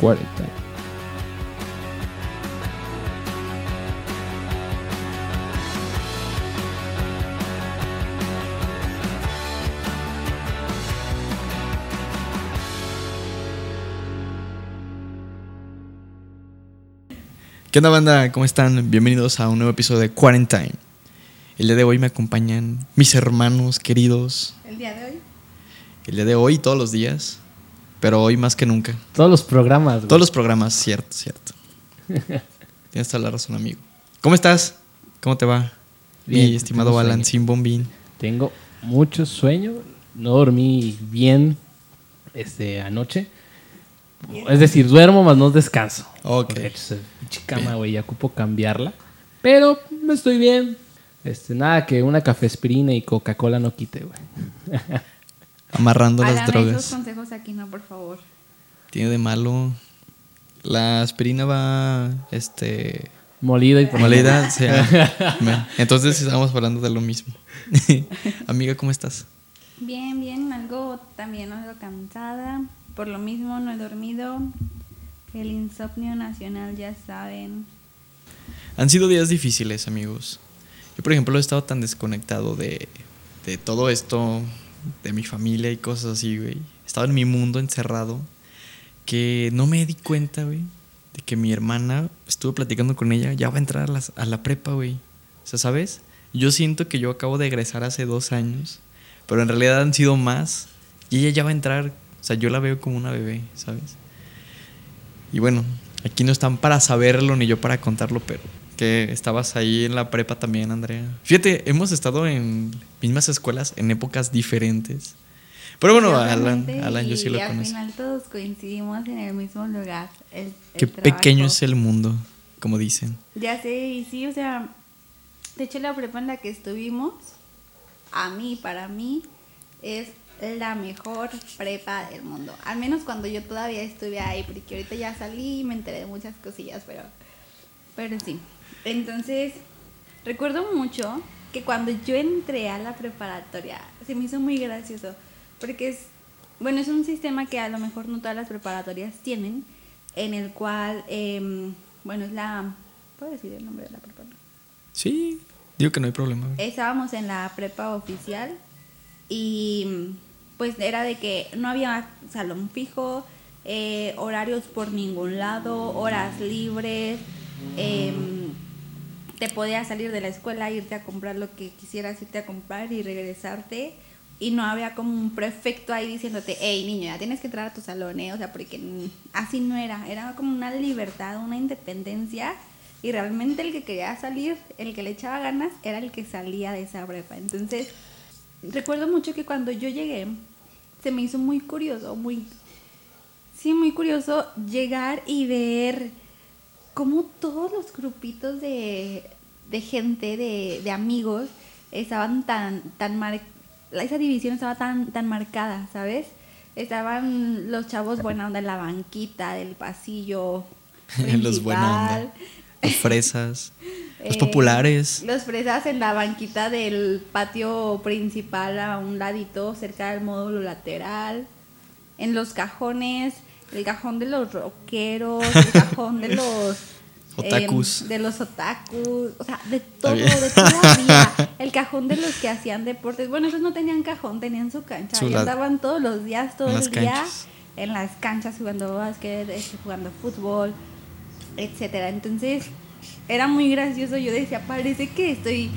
40. ¿Qué onda banda? ¿Cómo están? Bienvenidos a un nuevo episodio de Quarantine. El día de hoy me acompañan mis hermanos queridos. El día de hoy. El día de hoy todos los días. Pero hoy más que nunca. Todos los programas. güey. Todos los programas, cierto, cierto. Tienes toda la razón, amigo. ¿Cómo estás? ¿Cómo te va? Bien, Mi estimado Alan sueño. Sin Bombín. Tengo mucho sueño. No dormí bien este, anoche. Es decir, duermo más no descanso. Ok. Pues, pinche cama, güey, ya ocupo cambiarla. Pero me estoy bien. Este, nada que una cafespirina y Coca-Cola no quite, güey. Amarrando las Hagan esos drogas. consejos aquí, no, por favor. Tiene de malo. La aspirina va. Este. Molida y por Molida, me- Entonces estamos hablando de lo mismo. Amiga, ¿cómo estás? Bien, bien, algo también algo cansada. Por lo mismo no he dormido. El insomnio nacional, ya saben. Han sido días difíciles, amigos. Yo, por ejemplo, he estado tan desconectado de, de todo esto, de mi familia y cosas así, güey. He estado en mi mundo encerrado que no me di cuenta, güey, de que mi hermana, estuve platicando con ella, ya va a entrar a, las- a la prepa, güey. O sea, ¿sabes? Yo siento que yo acabo de egresar hace dos años, pero en realidad han sido más. Y ella ya va a entrar, o sea, yo la veo como una bebé, ¿sabes? Y bueno, aquí no están para saberlo ni yo para contarlo, pero que estabas ahí en la prepa también, Andrea. Fíjate, hemos estado en mismas escuelas en épocas diferentes. Pero bueno, Alan, Alan yo sí lo al conozco. final todos coincidimos en el mismo lugar. el- el Qué trabajo. pequeño es el mundo, como dicen. Ya sé, y sí, o sea, de hecho la prepa en la que estuvimos, a mí, para mí, es la mejor prepa del mundo. Al menos cuando yo todavía estuve ahí, porque ahorita ya salí y me enteré de muchas cosillas, pero, pero sí. Entonces, recuerdo mucho que cuando yo entré a la preparatoria, se me hizo muy gracioso, porque es, bueno, es un sistema que a lo mejor no todas las preparatorias tienen, en el cual, em, bueno, es la, ¿puedo decir el nombre de la prepa? Sí, digo que no hay problema. Estábamos en la prepa oficial y pues era de que no había salón fijo, eh, horarios por ningún lado, horas libres, em, te podías salir de la escuela, irte a comprar lo que quisieras irte a comprar y regresarte. Y no había como un prefecto ahí diciéndote, hey niño, ya tienes que entrar a tu salón, ¿eh?". O sea, porque así no era. Era como una libertad, una independencia. Y realmente el que quería salir, el que le echaba ganas, era el que salía de esa prepa. Entonces, recuerdo mucho que cuando yo llegué, se me hizo muy curioso, muy, sí, muy curioso llegar y ver cómo todos los grupitos de, de gente, de, de amigos, estaban tan, tan mar, esa división estaba tan, tan marcada, ¿sabes? Estaban los chavos buena onda en la banquita del pasillo. Los buena onda. Los fresas. Los Eh, populares. Los fresas en la banquita del patio principal a un ladito, cerca del módulo lateral. En los cajones, el cajón de los rockeros, el cajón de los... Otakus. em, de los otakus, o sea, de todo, de toda la vida. El cajón de los que hacían deportes. Bueno, esos no tenían cajón, tenían su cancha. Su y andaban todos los días, todo el día canchas. en las canchas jugando básquet, este, jugando fútbol, etcétera. Entonces, era muy gracioso. Yo decía, parece que estoy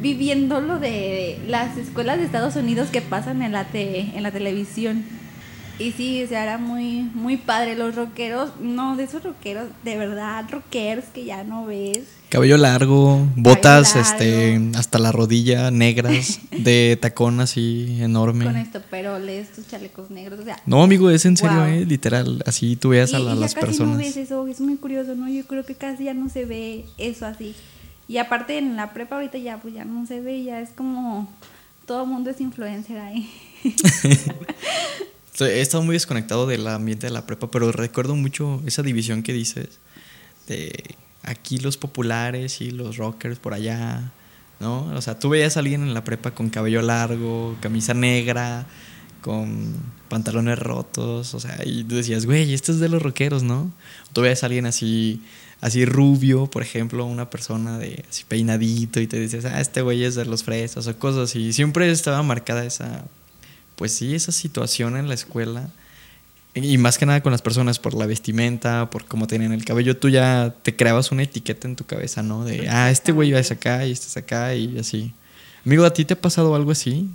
viviendo lo de las escuelas de Estados Unidos que pasan en la te- en la televisión. Y sí, o sea, era muy, muy padre. Los rockeros, no, de esos rockeros, de verdad, rockeros que ya no ves. Cabello largo, botas largo. este hasta la rodilla, negras, de tacón así enorme. Con esto, pero lees tus chalecos negros, o sea. No, amigo, es en serio, Wow. eh, literal. Así tú veas a, Y- la- y ya las casi personas. no ves eso, es muy curioso, ¿no? Yo creo que casi ya no se ve eso así. Y aparte en la prepa ahorita ya pues ya no se ve, ya es como todo el mundo es influencer ahí. He estado muy desconectado del ambiente de la prepa, pero recuerdo mucho esa división que dices de aquí los populares y los rockers por allá, ¿no? O sea, tú veías a alguien en la prepa con cabello largo, camisa negra, con pantalones rotos, o sea, y tú decías, güey, esto es de los rockeros, ¿no? Tú veías a alguien así, así rubio, por ejemplo, una persona de así peinadito y te dices, ah, este güey es de los fresas o cosas así. Siempre estaba marcada esa, pues sí, esa situación en la escuela. Y más que nada con las personas por la vestimenta, por cómo tenían el cabello, tú ya te creabas una etiqueta en tu cabeza, ¿no? De, ah, este güey es acá y este es acá y así. Amigo, ¿a ti te ha pasado algo así?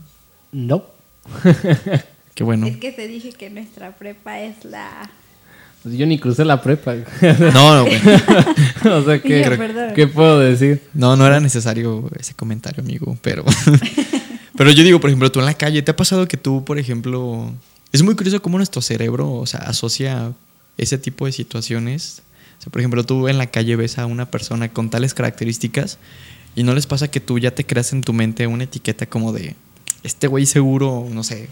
No. Qué bueno. Es que te dije que nuestra prepa es la... Pues yo ni crucé la prepa. No, no, güey. o sea, ¿qué, Ya, perdón. ¿qué puedo decir? No, no era necesario ese comentario, amigo, pero... pero yo digo, por ejemplo, tú en la calle, ¿te ha pasado que tú, por ejemplo... Es muy curioso cómo nuestro cerebro, o sea, asocia ese tipo de situaciones. O sea, por ejemplo, tú en la calle ves a una persona con tales características y no les pasa que tú ya te creas en tu mente una etiqueta como de, este güey seguro, no sé,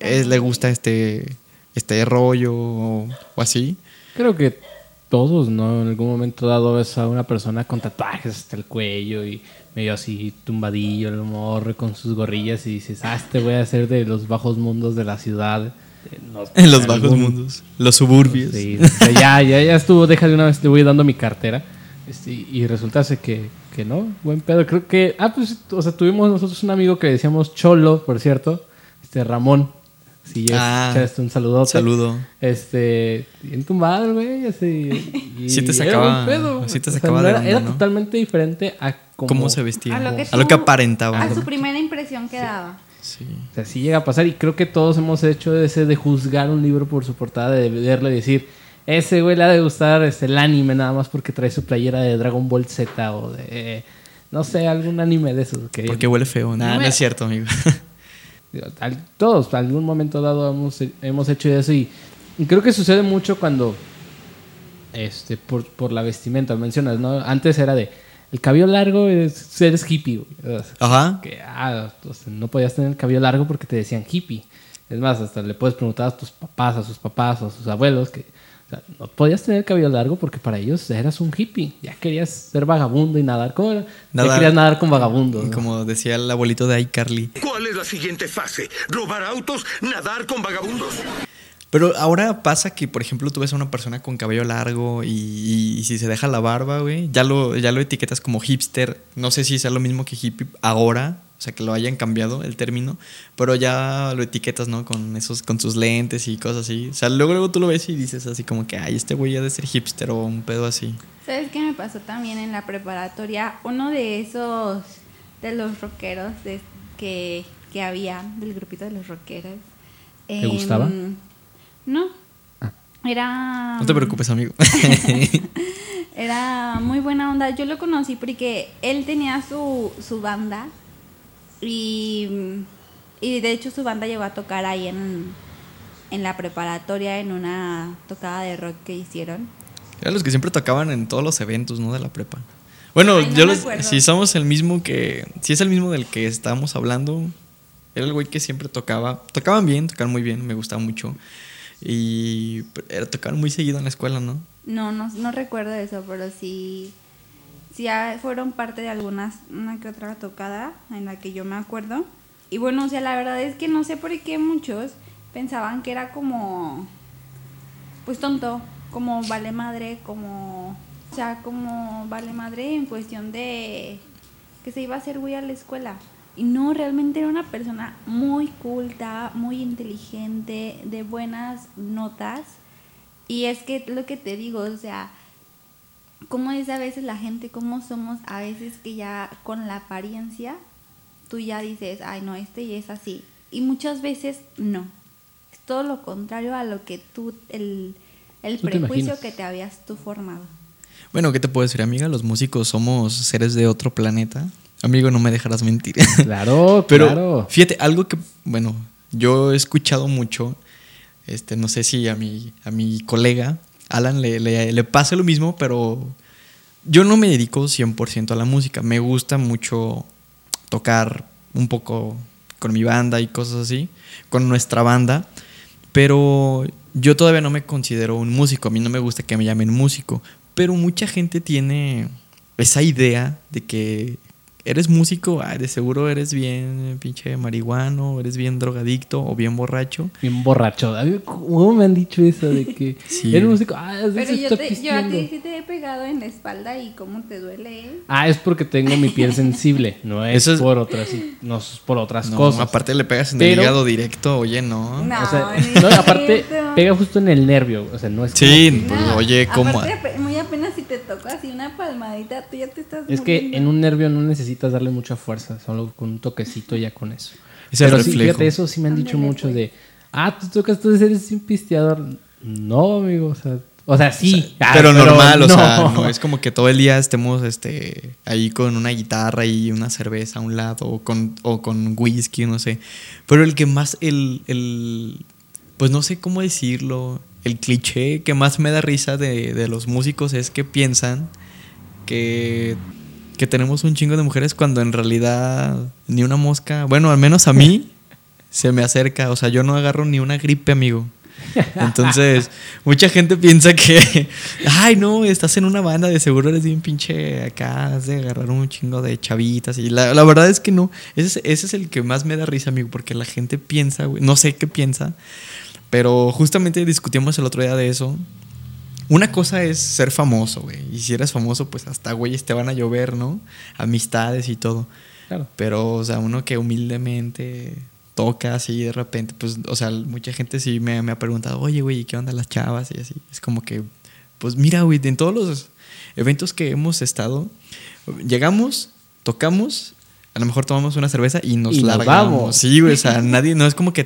es- le gusta este, este rollo o, o así. Creo que todos, ¿no? En algún momento dado ves a una persona con tatuajes hasta el cuello y medio así tumbadillo, el morro con sus gorrillas y dices, ah, este voy a ser de los bajos mundos de la ciudad. En los bajos algún- mundos, los suburbios. Sí, o sea, ya, ya, ya estuvo, deja de una vez, te voy dando mi cartera. Este, y resulta que, que no, buen pedo. Creo que, ah, pues, o sea, tuvimos nosotros un amigo que le decíamos Cholo, por cierto, este Ramón. Si ya Ah, escuchaste un saludote. Saludo. Este, bien tumbado, güey, así. y Sí te era sacaba- buen pedo. sí te O sea, sacaba no de era, onda, era ¿no? totalmente diferente a cómo, ¿Cómo se vestía? A lo que, A lo que tú- aparentaba. A su primera impresión que daba. Sí. O sea, sí llega a pasar y creo que todos hemos hecho ese de juzgar un libro por su portada, de verle y decir, ese güey le ha de gustar este, el anime nada más porque trae su playera de Dragon Ball Z o de, eh, no sé, algún anime de esos. Que, Porque huele feo. Nah, No no, me- es cierto, amigo. Todos, en algún momento dado hemos, hemos hecho eso y, y creo que sucede mucho cuando, este, por, por la vestimenta, mencionas, ¿no? Antes era de, el cabello largo es, eres hippie, güey. Ajá. que ah, no podías tener el cabello largo porque te decían hippie. Es más, hasta le puedes preguntar a tus papás, a sus papás o a sus abuelos que o sea, no podías tener el cabello largo porque para ellos eras un hippie. Ya querías ser vagabundo y nadar. ¿Cómo era? Ya Nadar. querías nadar con vagabundos. ¿no? Como decía el abuelito de iCarly. ¿Cuál es la siguiente fase? ¿Robar autos? ¿Nadar con vagabundos? Pero ahora pasa que, por ejemplo, tú ves a una persona con cabello largo y, y- y si se deja la barba, güey, ya lo, ya lo etiquetas como hipster. No sé si sea lo mismo que hippie ahora, o sea, que lo hayan cambiado el término, pero ya lo etiquetas, ¿no? Con esos, con sus lentes y cosas así. O sea, luego, luego tú lo ves y dices así como que, ay, este güey ha de ser hipster o un pedo así. ¿Sabes qué me pasó también en la preparatoria? Uno de esos, de los rockeros de- que, que había, del grupito de los rockeros. ¿Te gustaba? No. Era... No te preocupes, amigo. Era muy buena onda. Yo lo conocí porque él tenía su, su banda y, y de hecho su banda llegó a tocar ahí en, en la preparatoria en una tocada de rock que hicieron. Eran los que siempre tocaban en todos los eventos, ¿no? De la prepa. Bueno, Ay, no yo los- si somos el mismo que. Si es el mismo del que estábamos hablando, era el güey que siempre tocaba. Tocaban bien, tocaban muy bien, me gustaba mucho. Y era, tocaban muy seguido en la escuela, ¿no? No, no, no recuerdo eso, pero sí, ah, fueron parte de algunas, una que otra tocada en la que yo me acuerdo. Y bueno, o sea, la verdad es que no sé por qué muchos pensaban que era como, pues tonto, como vale madre, como, o sea, como vale madre en cuestión de que se iba a hacer güey a la escuela. Y no, realmente era una persona muy culta, muy inteligente, de buenas notas. Y es que lo que te digo, o sea, cómo es a veces la gente, cómo somos a veces que ya con la apariencia, tú ya dices, ay no, este ya es así. Y muchas veces no. Es todo lo contrario a lo que tú, el, el Tú prejuicio que te habías tú formado. Bueno, ¿qué te puedo decir, amiga? Los músicos somos seres de otro planeta. Amigo, no me dejarás mentir. Claro, Pero claro. fíjate, algo que, bueno, yo he escuchado mucho, este, no sé si a mi, a mi colega, Alan, le, le, le pasa lo mismo, pero yo no me dedico 100% a la música. Me gusta mucho tocar un poco con mi banda y cosas así, con nuestra banda, pero yo todavía no me considero un músico. A mí no me gusta que me llamen músico, pero mucha gente tiene esa idea de que eres músico, ay, de seguro eres bien pinche marihuano, eres bien drogadicto o bien borracho. Bien borracho. A mí, ¿Cómo me han dicho eso de que Sí. eres músico? Ah, es Pero se yo, está te, yo a pisteando. ti sí te he pegado en la espalda y cómo te duele, ¿eh? Ah, es porque tengo mi piel sensible, no es, Eso es- por otras, no es por otras No, cosas. aparte le pegas en Pero- el hígado directo, oye, no. No, O sea, no, aparte pega justo en el nervio, o sea, no es Sí, pues, No, oye, ¿cómo? aparte, apenas si te toca así una palmadita, tú ya te estás Es que en un nervio no necesitas darle mucha fuerza, solo con un toquecito ya con eso. Es el Pero sí, fíjate, eso sí me han dicho mucho pues. de, ah, tú tocas, tú eres un pisteador. No, amigo, o sea, o sea, sí. ah, pero normal, o no. sea, no es como que todo el día estemos este, ahí con una guitarra y una cerveza a un lado o con, o con whisky, no sé. Pero el que más, el, el, pues no sé cómo decirlo, el cliché que más me da risa de, de los músicos es que piensan que, que tenemos un chingo de mujeres cuando en realidad ni una mosca, bueno, al menos a mí se me acerca, o sea, yo no agarro ni una gripe, amigo. Entonces, mucha gente piensa que, ay, no, estás en una banda, de seguro eres bien pinche acá, has de agarrar un chingo de chavitas. Y la, la verdad es que no, ese es, ese es el que más me da risa, amigo, porque la gente piensa, güey, no sé qué piensa, pero justamente discutimos el otro día de eso. Una cosa es ser famoso, güey, y si eres famoso, pues hasta güeyes te van a llover, ¿no? Amistades y todo. Claro. Pero, o sea, uno que humildemente toca así de repente, pues, o sea, mucha gente sí me, me ha preguntado, oye, güey, ¿qué onda las chavas? Y así. Es como que, pues mira, güey, en todos los eventos que hemos estado, llegamos, tocamos, a lo mejor tomamos una cerveza y nos Y nos largamos. vamos. Sí, güey, o sea, nadie, no es como que.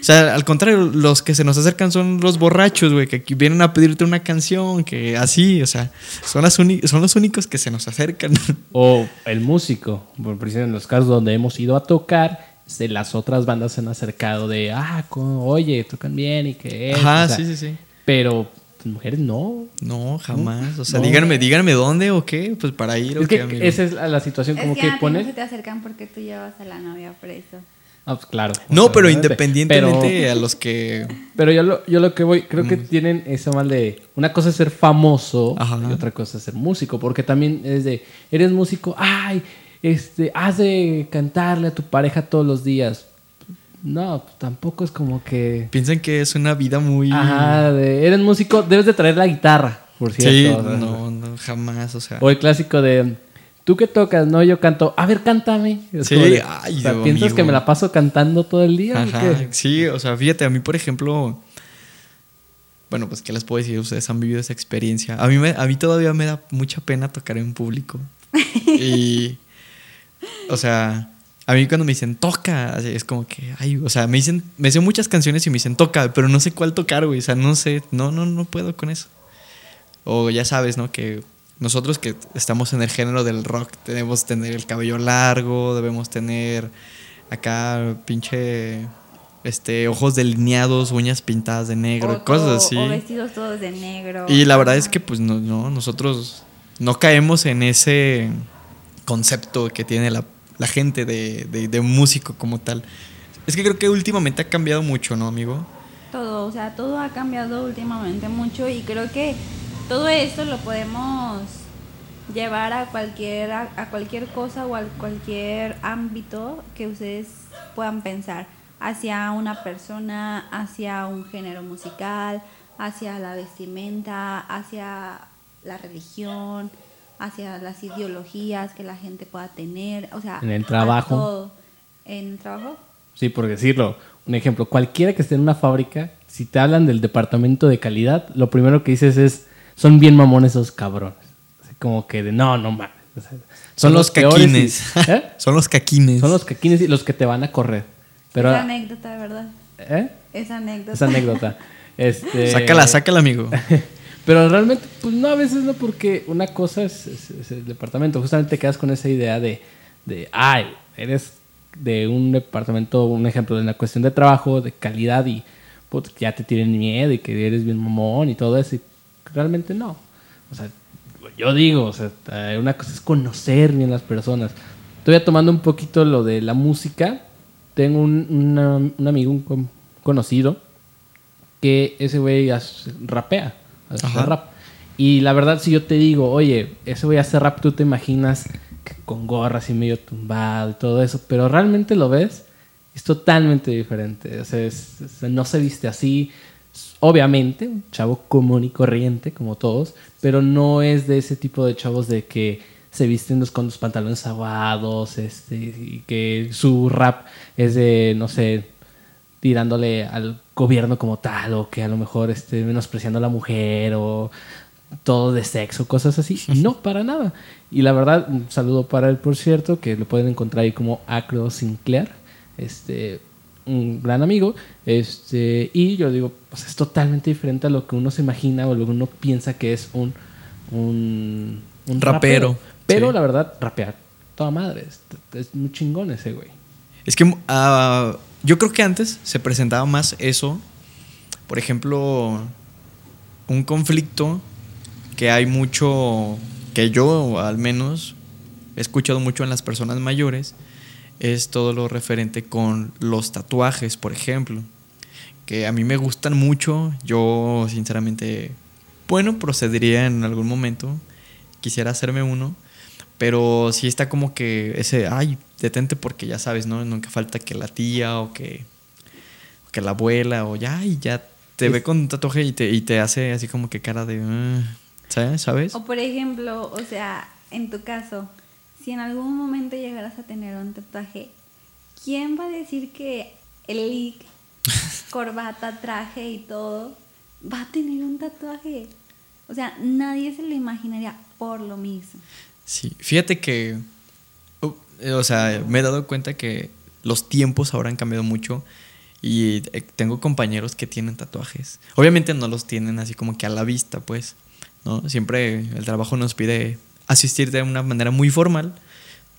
O sea, al contrario, los que se nos acercan son los borrachos, güey, que aquí vienen a pedirte una canción, que así, o sea, son, las son los únicos que se nos acercan. O el músico, por ejemplo, en los casos donde hemos ido a tocar, de las otras bandas se han acercado de, ah, oye, tocan bien y que. Ajá, o sea, sí, sí, sí. Pero mujeres no. No, jamás. O sea, No. díganme, díganme dónde o qué, pues para ir o Es qué, que amigo. esa es la, la situación Es como que, que, no pones. se te acercan porque tú llevas a la novia preso. Ah, pues claro. No, o sea, pero independientemente Pero- a los que. Pero yo lo, yo lo que voy, creo que tienen eso mal de. Una cosa es ser famoso Ajá. y otra cosa es ser músico. Porque también es de. Eres músico, ay, este, has de cantarle a tu pareja todos los días. No, pues, tampoco es como que. Piensan que es una vida muy. Ajá, de, eres músico, debes de traer la guitarra, por cierto. Sí, no, no, jamás. O sea. O el clásico de. Tú que tocas, no, yo canto. A ver, cántame. Es Sí, de, ay, o sea, ¿Piensas amigo. que me la paso cantando todo el día? Ajá, qué? sí, o sea, fíjate, a mí, por ejemplo. Bueno, pues, ¿qué les puedo decir? Ustedes han vivido esa experiencia. A mí, me- a mí todavía me da mucha pena tocar en público. y. O sea, a mí cuando me dicen toca, es como que, ay, o sea, me dicen, me sé muchas canciones y me dicen toca, pero no sé cuál tocar, güey. O sea, no sé, no, no, no puedo con eso. O ya sabes, ¿no? Que nosotros que estamos en el género del rock debemos tener el cabello largo, debemos tener acá pinche este ojos delineados, uñas pintadas de negro, o, cosas todo- así. O vestidos todos de negro. Y la verdad es que pues no, no, nosotros no caemos en ese concepto que tiene la, la gente de, de- de músico como tal. Es que creo que últimamente ha cambiado mucho, ¿no, amigo? Todo, o sea, todo ha cambiado últimamente mucho y creo que todo esto lo podemos llevar a cualquier, a, a cualquier cosa o a cualquier ámbito que ustedes puedan pensar, hacia una persona, hacia un género musical, hacia la vestimenta, hacia la religión, hacia las ideologías que la gente pueda tener, o sea, En el a trabajo. todo. En el trabajo. Sí, por decirlo. Un ejemplo, cualquiera que esté en una fábrica, si te hablan del departamento de calidad, lo primero que dices es, son bien mamones esos cabrones. Así como que de, no, no mames. O sea, Son, los, y- caquines. ¿Eh? Son los caquines. Son los caquines y los que te van a correr. Pero, Esa anécdota, de verdad. ¿eh? Esa anécdota. Esa anécdota. Este, Sácala, sácala, amigo. Pero realmente, pues no, a veces no, porque una cosa es, el departamento. Justamente te quedas con esa idea de, de, ay, eres de un departamento, un ejemplo, de una cuestión de trabajo, de calidad y put, ya te tienen miedo y que eres bien mamón y todo eso. Y realmente no. O sea, yo digo, o sea, eh, una cosa es conocer bien las personas. Todavía tomando un poquito lo de la música, tengo un, un amigo, un con- conocido, que ese güey rapea, hace Ajá. rap. Y la verdad, si yo te digo, oye, ese güey hace rap, tú te imaginas que con gorra así medio tumbado y todo eso, pero realmente lo ves, es totalmente diferente. O sea, es- es- no se viste así, obviamente, un chavo común y corriente, como todos, pero no es de ese tipo de chavos de que se visten los- con los pantalones aguados, este, y que su rap es de, no sé, tirándole al gobierno como tal, o que a lo mejor esté menospreciando a la mujer, o todo de sexo, cosas así. No, para nada. Y la verdad, un saludo para él, por cierto, que lo pueden encontrar ahí como Acro Sinclair, este, un gran amigo. Este, y yo digo, pues es totalmente diferente a lo que uno se imagina o lo que uno piensa que es un, un, un Rapero, Pero sí. la verdad, rapear toda madre. Es, es muy chingón ese güey. Es que ah, yo creo que antes se presentaba más eso. Por ejemplo, un conflicto que hay mucho, que yo al menos he escuchado mucho en las personas mayores, es todo lo referente con los tatuajes, por ejemplo. Que a mí me gustan mucho. Yo, sinceramente, bueno, procedería en algún momento. Quisiera hacerme uno. Pero sí está como que ese, ay, detente porque ya sabes, ¿no? Nunca falta que la tía o que, o que la abuela o ya, y ya te ve con un tatuaje y te, y te hace así como que cara de, "Ah", ¿sabes? ¿Sabes? O por ejemplo, o sea, en tu caso, si en algún momento llegaras a tener un tatuaje, ¿quién va a decir que el leak, corbata, traje y todo, va a tener un tatuaje? O sea, nadie se lo imaginaría por lo mismo. Sí, fíjate que, uh, eh, o sea, me he dado cuenta que los tiempos ahora han cambiado mucho y eh, tengo compañeros que tienen tatuajes. Obviamente no los tienen así como que a la vista, pues, ¿no? Siempre el trabajo nos pide asistir de una manera muy formal,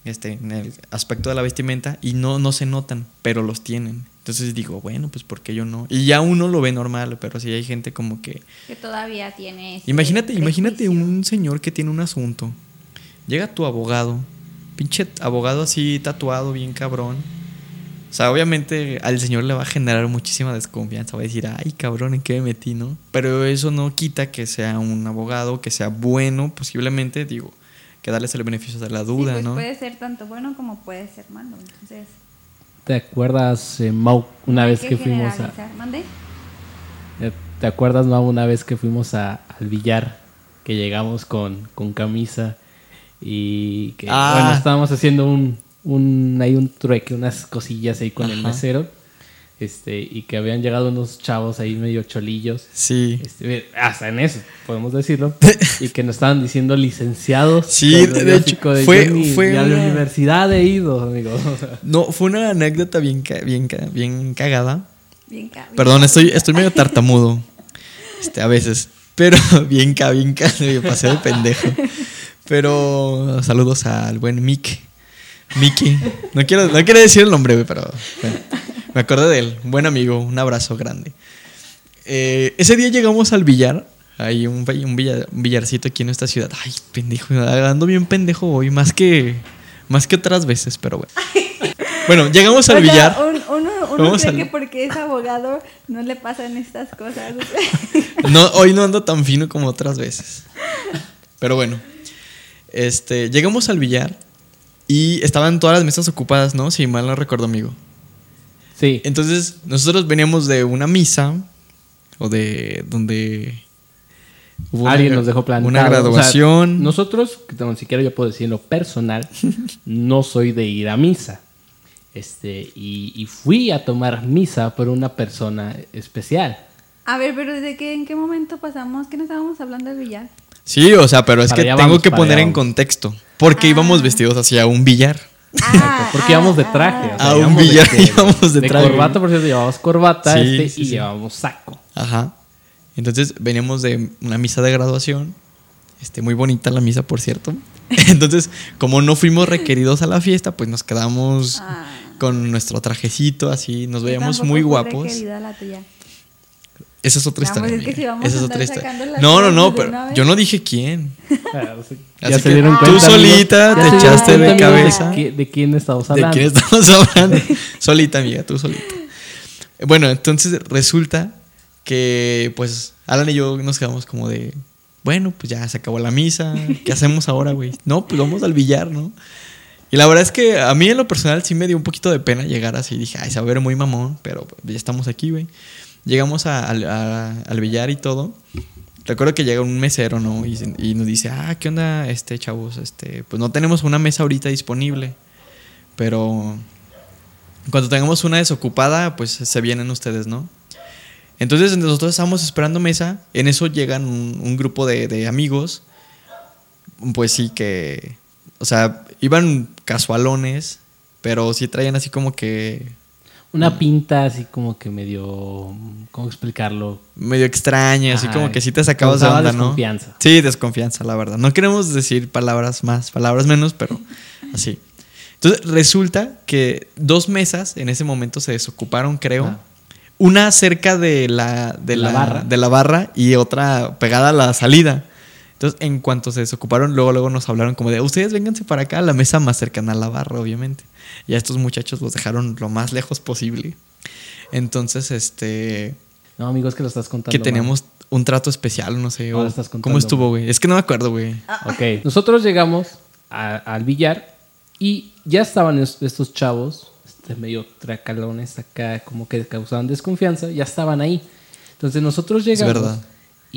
este, en el aspecto de la vestimenta y no, no se notan, pero los tienen. Entonces digo, bueno, pues ¿por qué yo no? Y ya uno lo ve normal, pero sí hay gente como que Que todavía tiene. Imagínate, imagínate un señor que tiene un asunto. Llega tu abogado, pinche abogado así tatuado, bien cabrón. O sea, obviamente al señor le va a generar muchísima desconfianza. Va a decir, ay, cabrón, ¿en qué me metí, no? Pero eso no quita que sea un abogado, que sea bueno, posiblemente, digo, que darles el beneficio de la Sí, duda, pues ¿no? puede ser tanto bueno como puede ser malo. Entonces, ¿Te acuerdas, eh, Mau, una vez que fuimos a... Eh, ¿Te acuerdas, Mau, una vez que fuimos a, al billar? Que llegamos con, con camisa y que, Ah. bueno, estábamos haciendo un, un, ahí un trueque, unas cosillas ahí con el mesero. Este, y que habían llegado unos chavos ahí medio cholillos. Sí. Este, hasta en eso, podemos decirlo. y que nos estaban diciendo licenciados. Sí, de hecho, de, fue- fue ni a la una- universidad he ido, amigo. O sea, No, fue una anécdota bien, ca- bien, ca- bien cagada. Bien cabrón. Perdón, estoy, estoy medio tartamudo. Este, a veces. Pero bien ca, bien me pasé de pendejo. Pero saludos al buen Mick. Mickey. No quiero, no quiero decir el nombre, güey, pero bueno, me acordé de él. Un buen amigo, un abrazo grande. Eh, ese día llegamos al billar. Hay un, un, billar- un billarcito aquí en esta ciudad. Ay, pendejo, ando bien pendejo hoy, más que, más que otras veces, pero bueno. Bueno, llegamos al O sea, billar. un- uno uno cree al- que porque es abogado no le pasan estas cosas. No, hoy no ando tan fino como otras veces. Pero bueno. Este, llegamos al billar y estaban todas las mesas ocupadas, ¿no? Si mal no recuerdo, amigo. sí. Entonces, nosotros veníamos de una misa o de donde hubo Alguien una, nos dejó plantado. una O sea, graduación. nosotros, que ni siquiera yo puedo decir en lo personal, no soy de ir a misa. Este, y, y fui a tomar misa por una persona especial. A ver, pero ¿de qué, en qué momento pasamos? ¿Qué no estábamos hablando del billar? Sí, o sea, pero es Para que tengo vamos, que poner en contexto. Porque Ah. íbamos vestidos hacia un billar. Ah, Porque íbamos de traje. o sea, A un de billar que- íbamos de traje. corbata, por cierto, llevábamos corbata Sí, este, sí, y sí. llevábamos saco. Ajá. Entonces veníamos de una misa de graduación. Este, muy bonita la misa, por cierto. Entonces, como no fuimos requeridos a la fiesta, pues nos quedamos Ah. con nuestro trajecito así, nos veíamos muy guapos. requerida la tuya. Esa es otra Vamos, historia. es que si vamos Esa a es otra historia. No, no, no, de pero yo no dije quién. Ya Así se dieron tú cuenta. amigos. solita te echaste de cabeza. ¿De, de quién estamos ¿De hablando? quién estamos hablando? solita, amiga, tú solita. Bueno, entonces resulta que pues Alan y yo nos quedamos como de bueno, pues ya se acabó la misa, ¿qué hacemos ahora, güey? No, pues vamos al billar, ¿no? Y la verdad es que a mí en lo personal sí me dio un poquito de pena llegar así. Dije, ay, se va a ver muy mamón, pero ya estamos aquí, güey. Llegamos al- billar y todo. Recuerdo que llega un mesero, ¿no? Y, nos dice, ah, ¿qué onda, este, chavos? Este, pues no tenemos una mesa ahorita disponible, pero cuando tengamos una desocupada, pues se vienen ustedes, ¿no? Entonces nosotros estábamos esperando mesa, en eso llegan un, un grupo de, de amigos, pues sí que, o sea, iban casualones, pero sí traían así como que Una pinta así como que medio. ¿Cómo explicarlo? medio extraña, así como que sí te sacabas de onda, ¿no? desconfianza. Sí, desconfianza, la verdad. No queremos decir palabras más, palabras menos, pero así. Entonces resulta que dos mesas en ese momento se desocuparon, creo. Ah. Una cerca de la, de La la, barra. de la barra y otra pegada a la salida. Entonces, en cuanto se desocuparon, luego, luego nos hablaron como de, ustedes vénganse para acá, a la mesa más cercana a la barra, obviamente. Y a estos muchachos los dejaron lo más lejos posible. Entonces, este, No, amigos, que lo estás contando. que teníamos un trato especial, no sé. No o lo estás contando ¿Cómo estuvo, güey? Es que no me acuerdo, güey. Ok. Nosotros llegamos a- al billar y ya estaban es- estos chavos, este, medio tracalones acá, como que causaban desconfianza, ya estaban ahí. Entonces nosotros llegamos verdad.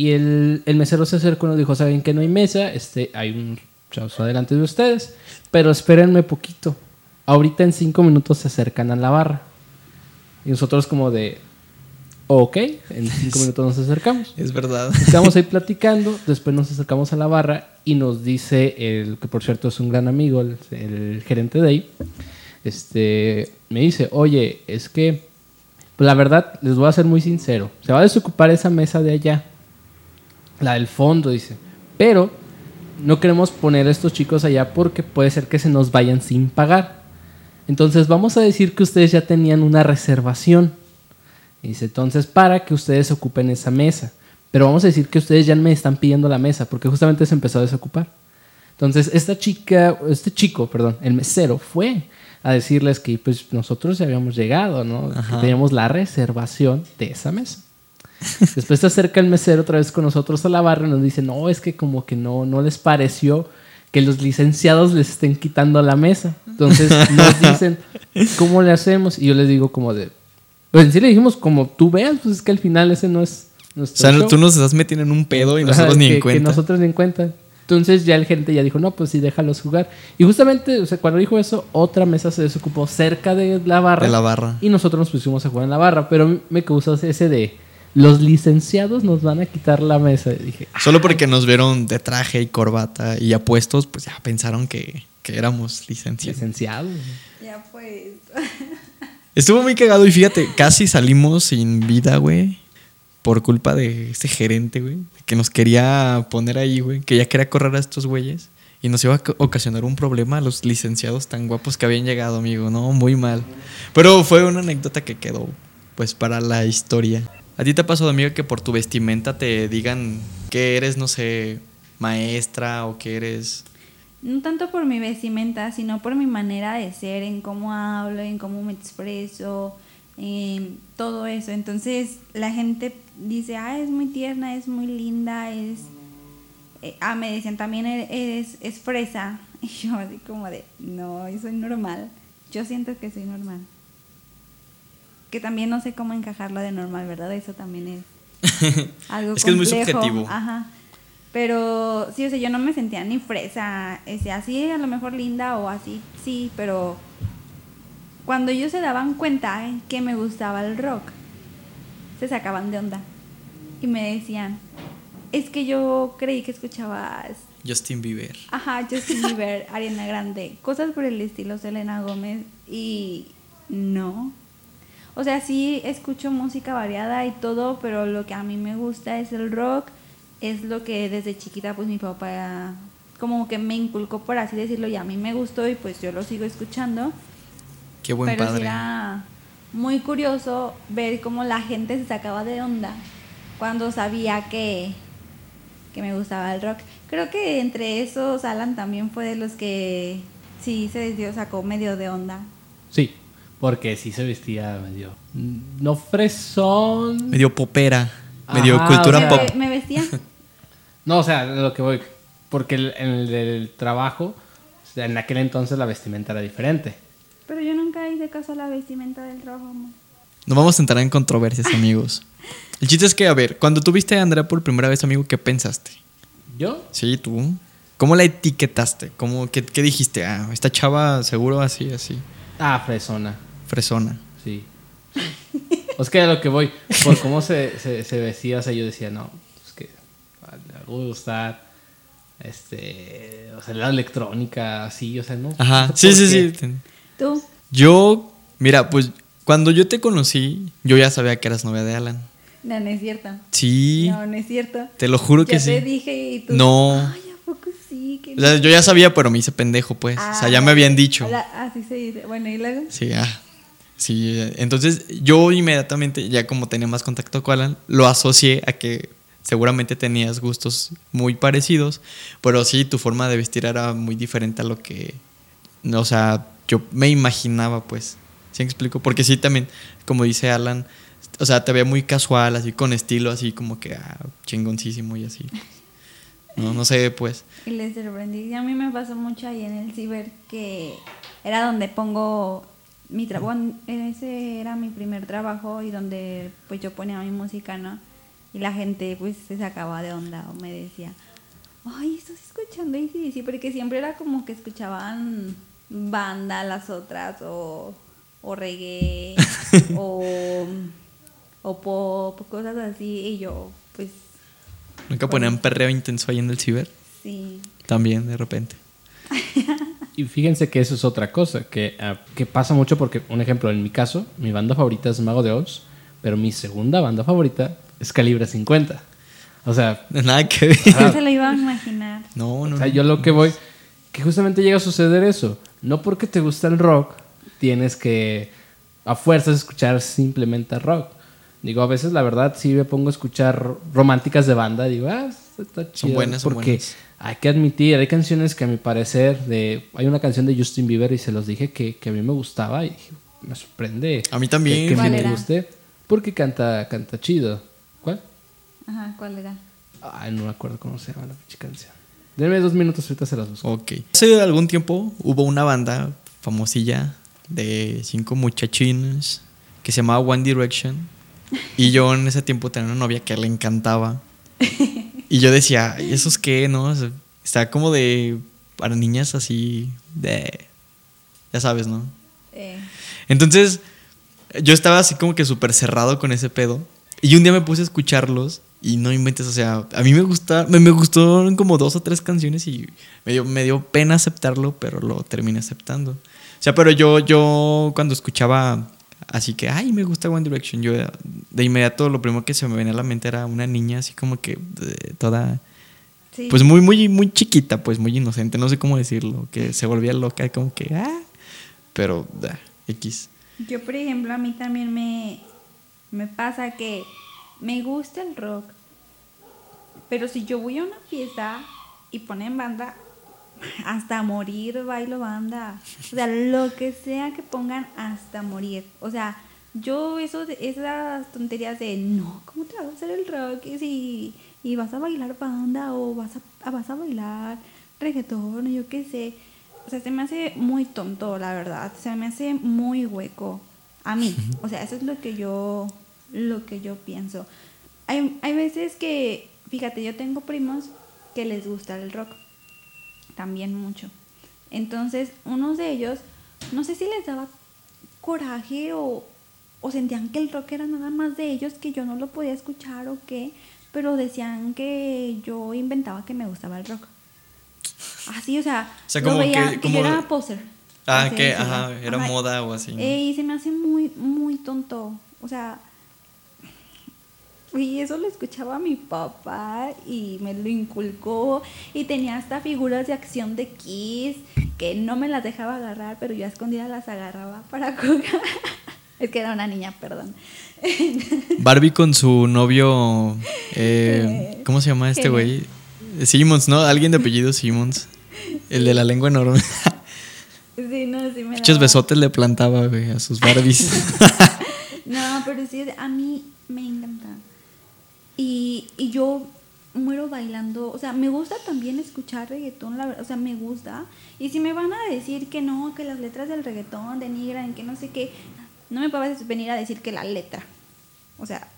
Y el, el mesero se acercó y nos dijo, saben que no hay mesa, este, hay un chavos adelante de ustedes, pero espérenme poquito. Ahorita en cinco minutos se acercan a la barra. Y nosotros como de, ok, en cinco minutos nos acercamos. Es verdad. Estamos ahí platicando, después nos acercamos a la barra y nos dice, el que por cierto es un gran amigo, el, el gerente de ahí, este, me dice, oye, es que, pues la verdad, les voy a ser muy sincero, se va a desocupar esa mesa de allá, la del fondo, dice, pero no queremos poner a estos chicos allá porque puede ser que se nos vayan sin pagar. Entonces vamos a decir que ustedes ya tenían una reservación. Dice, entonces para que ustedes ocupen esa mesa. Pero vamos a decir que ustedes ya me están pidiendo la mesa porque justamente se empezó a desocupar. Entonces esta chica, este chico, perdón, el mesero fue a decirles que pues nosotros ya habíamos llegado, ¿no? Que teníamos la reservación de esa mesa. Después se acerca el mesero otra vez con nosotros a la barra y nos dice, no, es que como que no, no les pareció que los licenciados les estén quitando la mesa. Entonces nos dicen, ¿cómo le hacemos? Y yo les digo como de, pues en sí le dijimos como tú veas, pues es que al final ese no es O nuestro sea, show". tú nos estás metiendo en un pedo y Ajá, nosotros ni que- en cuenta. Que nosotros ni en cuenta. Entonces ya el gerente ya dijo, no, pues sí, déjalos jugar. Y justamente, o sea, cuando dijo eso, otra mesa se desocupó cerca de la barra. De la barra. Y nosotros nos pusimos a jugar en la barra. Pero me causó ese de, los licenciados nos van a quitar la mesa. Y dije, "Ah, Solo porque nos vieron de traje y corbata y apuestos, pues ya pensaron que, que éramos licenciados. licenciados. Ya pues. Estuvo muy cagado y fíjate, casi salimos sin vida, güey. Por culpa de este gerente, güey. Que nos quería poner ahí, güey. Que ya quería correr a estos güeyes. Y nos iba a ocasionar un problema a los licenciados tan guapos que habían llegado, amigo. No, muy mal. Pero fue una anécdota que quedó, pues, para la historia. ¿A ti te ha pasado, amigo, que por tu vestimenta te digan que eres, no sé, maestra o que eres... No tanto por mi vestimenta, sino por mi manera de ser, en cómo hablo, en cómo me expreso, en todo eso. Entonces la gente dice, ah, es muy tierna, es muy linda, es... eh, ah, me decían también eres, es fresa. Y yo así como de, no, soy normal. Yo siento que soy normal. Que también no sé cómo encajarlo de normal, ¿verdad? Eso también es algo Es que es muy subjetivo. Ajá. Pero sí, o sea, yo no me sentía ni fresa, ese, así a lo mejor linda o así, sí, pero cuando ellos se daban cuenta que me gustaba el rock, se sacaban de onda y me decían, es que yo creí que escuchabas, Justin Bieber. ajá, Justin Bieber, Ariana Grande, cosas por el estilo Selena Gómez y no. O sea, sí escucho música variada y todo, pero lo que a mí me gusta es el rock, es lo que desde chiquita pues mi papá como que me inculcó por así decirlo y a mí me gustó y pues yo lo sigo escuchando. Qué buen pero padre. era muy curioso ver cómo la gente se sacaba de onda cuando sabía que, que me gustaba el rock. Creo que entre esos Alan también fue de los que sí se desvió, sacó medio de onda. Sí, porque sí se vestía medio... No fresón. Medio popera. Medio Ajá, cultura o sea, pop. Me, me vestía. No, o sea, lo que voy. Porque el- en el del trabajo, o sea, en aquel entonces la vestimenta era diferente. Pero yo nunca hice caso a la vestimenta del trabajo. amor. No vamos a entrar en controversias, amigos. El chiste es que, a ver, cuando tú viste a Andrea por primera vez, amigo, ¿qué pensaste? ¿Yo? Sí, tú. ¿Cómo la etiquetaste? ¿Cómo, qué, qué dijiste? Ah, esta chava seguro así, así. Ah, fresona. Fresona. Sí. O es que a lo que voy, por cómo se, se, se vestía, o sea, yo decía, no, es que ah, le va a gustar, este, o sea, la electrónica, así, o sea, no. Ajá. ¿por Sí, sí, qué? sí. ¿Tú? Yo, mira, pues cuando yo te conocí, yo ya sabía que eras novia de Alan. No, no es cierto. Sí. No, no es cierto. Te lo juro que ya sí. te dije y tú. No. Ay, ¿a poco sí? Que O sea, yo ya sabía, pero me hice pendejo, pues. o sea, ya me habían dicho. Hola, así se dice. Bueno, y luego. Sí, ah. Sí, entonces yo inmediatamente, ya como tenía más contacto con Alan, lo asocié a que seguramente tenías gustos muy parecidos, pero sí, tu forma de vestir era muy diferente a lo que, o sea, yo me imaginaba, pues. ¿Sí me explico? Porque sí, también, como dice Alan, o sea, te veía muy casual, así con estilo, así como que ah, chingoncísimo y así. No, no sé, pues. Y les sorprendí. Y a mí me pasó mucho ahí en el ciber que era donde pongo mi trabajo. Ese era mi primer trabajo y donde pues yo ponía mi música, ¿no? Y la gente pues se sacaba de onda o me decía, ay, estás escuchando sí porque siempre era como que escuchaban banda las otras o, o reggae o, o pop, cosas así. Y yo pues Nunca ponían perreo intenso ahí en el ciber. sí. También, de repente. Y fíjense que eso es otra cosa, que, ah, que pasa mucho porque, un ejemplo, en mi caso, mi banda favorita es Mago de Oz, pero mi segunda banda favorita es Calibre 50. O sea, Nada que ver. No se lo iba a imaginar. No, no. o sea, no. yo lo que voy, que justamente llega a suceder eso. No porque te gusta el rock, tienes que a fuerzas escuchar simplemente rock. Digo, a veces la verdad sí me pongo a escuchar románticas de banda, digo, ah, está chido. buenas, son porque buenas. Hay que admitir, hay canciones que a mi parecer, de, hay una canción de Justin Bieber y se los dije que, que a mí me gustaba y dije, me sorprende. A mí también. Que, que ¿Cuál me era? guste, porque canta, canta chido. ¿Cuál? Ajá, ¿cuál era? Ay, no me acuerdo cómo se llama la pinche canción. Denme dos minutos, ahorita se las busco. Ok. Hace algún tiempo hubo una banda famosilla de cinco muchachines que se llamaba One Direction. Y yo en ese tiempo tenía una novia que le encantaba. Y yo decía, ¿y esos qué? ¿No? O sea, está como de. para niñas así. de. ya sabes, ¿no? Eh, Entonces, yo estaba así como que súper cerrado con ese pedo. Y un día me puse a escucharlos y no inventes, o sea, a mí me gusta, me, me gustaron como dos o tres canciones y me dio, me dio pena aceptarlo, pero lo terminé aceptando. O sea, pero yo, yo cuando escuchaba así que, ay, me gusta One Direction, yo de inmediato lo primero que se me venía a la mente era una niña así como que eh, toda, sí. pues muy, muy, muy chiquita, pues muy inocente, no sé cómo decirlo, que se volvía loca, como que, ah, pero, ah, X. Yo, por ejemplo, a mí también me, me pasa que me gusta el rock, pero si yo voy a una fiesta y ponen banda, hasta morir bailo banda. O sea, lo que sea que pongan hasta morir. O sea, yo eso esas tonterías de no, ¿cómo te vas a hacer el rock? Y, si, y vas a bailar banda o vas a, vas a bailar reggaetón o yo qué sé. O sea, se me hace muy tonto, la verdad. Se me hace muy hueco a mí. O sea, eso es lo que yo, lo que yo pienso. Hay, hay veces que, fíjate, yo tengo primos que les gusta el rock también mucho. Entonces, unos de ellos, no sé si les daba coraje o, o sentían que el rock era nada más de ellos, que yo no lo podía escuchar o qué, pero decían que yo inventaba que me gustaba el rock. Así, o sea, O sea, lo como veía- que- que, como- yo era poser. Ah, que, ajá, era Ajá. moda o así. ¿no? Eh, y se me hace muy, muy tonto. O sea, y eso lo escuchaba mi papá y me lo inculcó. Y tenía hasta figuras de acción de Kiss que no me las dejaba agarrar, pero yo a escondidas las agarraba para jugar. es que era una niña, perdón. Barbie con su novio. eh, ¿Cómo se llama este güey? Simmons, ¿no? Alguien de apellido Simmons. El de la lengua enorme. sí, no, sí me Muchos besotes le plantaba, güey, a sus Barbies. No, pero sí, a mí me encanta. Y, y yo muero bailando. O sea, me gusta también escuchar reggaetón, la verdad. O sea, me gusta. Y si me van a decir que no, que las letras del reggaetón denigran, que no sé qué, no me puedes venir a decir que la letra. O sea,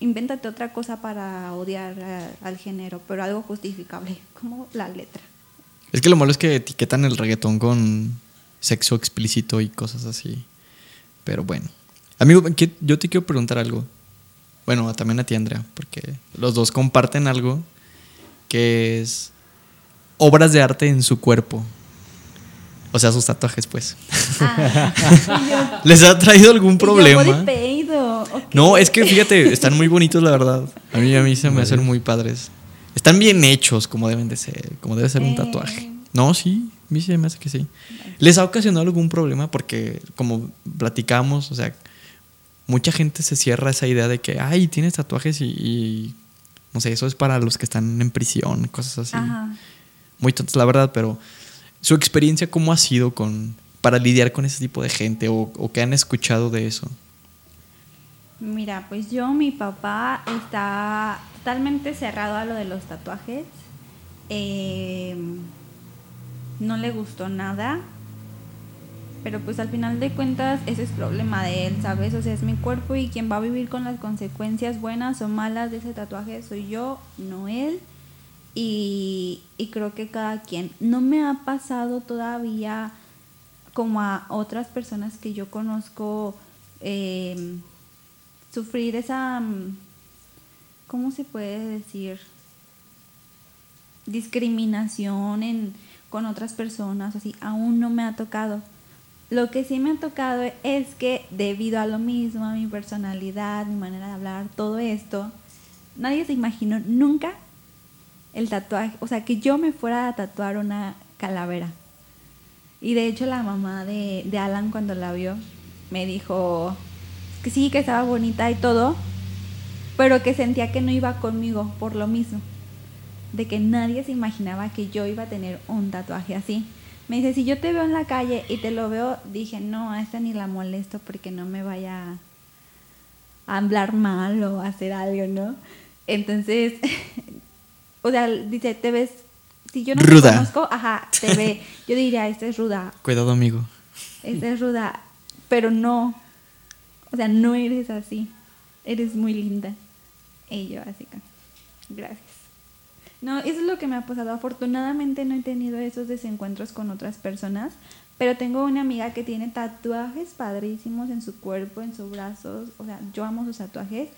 invéntate otra cosa para odiar al género, pero algo justificable, como la letra. Es que lo malo es que etiquetan el reggaetón con sexo explícito y cosas así. Pero bueno. Amigo, ¿qué- yo te quiero preguntar algo. Bueno, también a ti, Andrea, porque los dos comparten algo que es obras de arte en su cuerpo. O sea, sus tatuajes, pues. Ah, yo- ¿Les ha traído algún yo problema? No, es que fíjate, están muy bonitos, la verdad. A mí, a mí se me hacen muy padres. Están bien hechos, como deben de ser, como debe ser un Eh. tatuaje. No, sí, a mí se me hace que sí. ¿Les ha ocasionado algún problema? Porque, como platicamos, o sea, mucha gente se cierra esa idea de que, ay, tienes tatuajes y, y, no sé, eso es para los que están en prisión, cosas así. Ajá. Muy tontas, la verdad, pero su experiencia, ¿cómo ha sido con, para lidiar con ese tipo de gente o, o que han escuchado de eso? Mira, pues yo, mi papá está totalmente cerrado a lo de los tatuajes. Eh, no le gustó nada. Pero pues al final de cuentas ese es problema de él, ¿sabes? O sea, es mi cuerpo y quien va a vivir con las consecuencias buenas o malas de ese tatuaje soy yo, no él. Y, y creo que cada quien. No me ha pasado todavía como a otras personas que yo conozco eh, sufrir esa, mm, ¿cómo se puede decir? Discriminación en, con otras personas, así, aún no me ha tocado. Lo que sí me ha tocado es que debido a lo mismo, a mi personalidad, mi manera de hablar, todo esto, nadie se imaginó nunca el tatuaje, o sea, que yo me fuera a tatuar una calavera. Y de hecho la mamá de, Alan cuando la vio me dijo que sí, que estaba bonita y todo, pero que sentía que no iba conmigo por lo mismo, de que nadie se imaginaba que yo iba a tener un tatuaje así. Me dice, si yo te veo en la calle y te lo veo, dije, no, a esta ni la molesto porque no me vaya a hablar mal o a hacer algo, ¿no? Entonces, o sea, dice, te ves, si yo no Ruda. te conozco, ajá, te ve, yo diría, esta es ruda, Cuidado, amigo. esta es ruda, pero no, o sea, no eres así, eres muy linda. Y yo así que, gracias. No, eso es lo que me ha pasado. Afortunadamente no he tenido esos desencuentros con otras personas, pero tengo una amiga que tiene tatuajes padrísimos en su cuerpo, en sus brazos. O sea, yo amo sus tatuajes,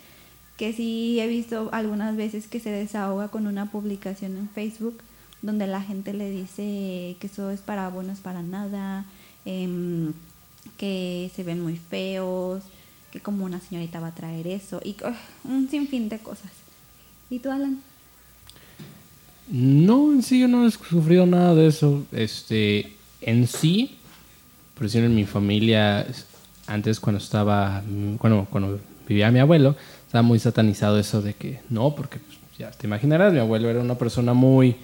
que sí he visto algunas veces que se desahoga con una publicación en Facebook donde la gente le dice que eso es para buenos para nada, em, que se ven muy feos, que como una señorita va a traer eso, y un sinfín de cosas. ¿Y tú, Alan? No, en sí yo no he sufrido nada de eso. Este, en sí, por decirlo en mi familia, es- antes cuando estaba, bueno, cuando vivía mi abuelo, estaba muy satanizado eso de que no, porque pues, ya te imaginarás, mi abuelo era una persona muy,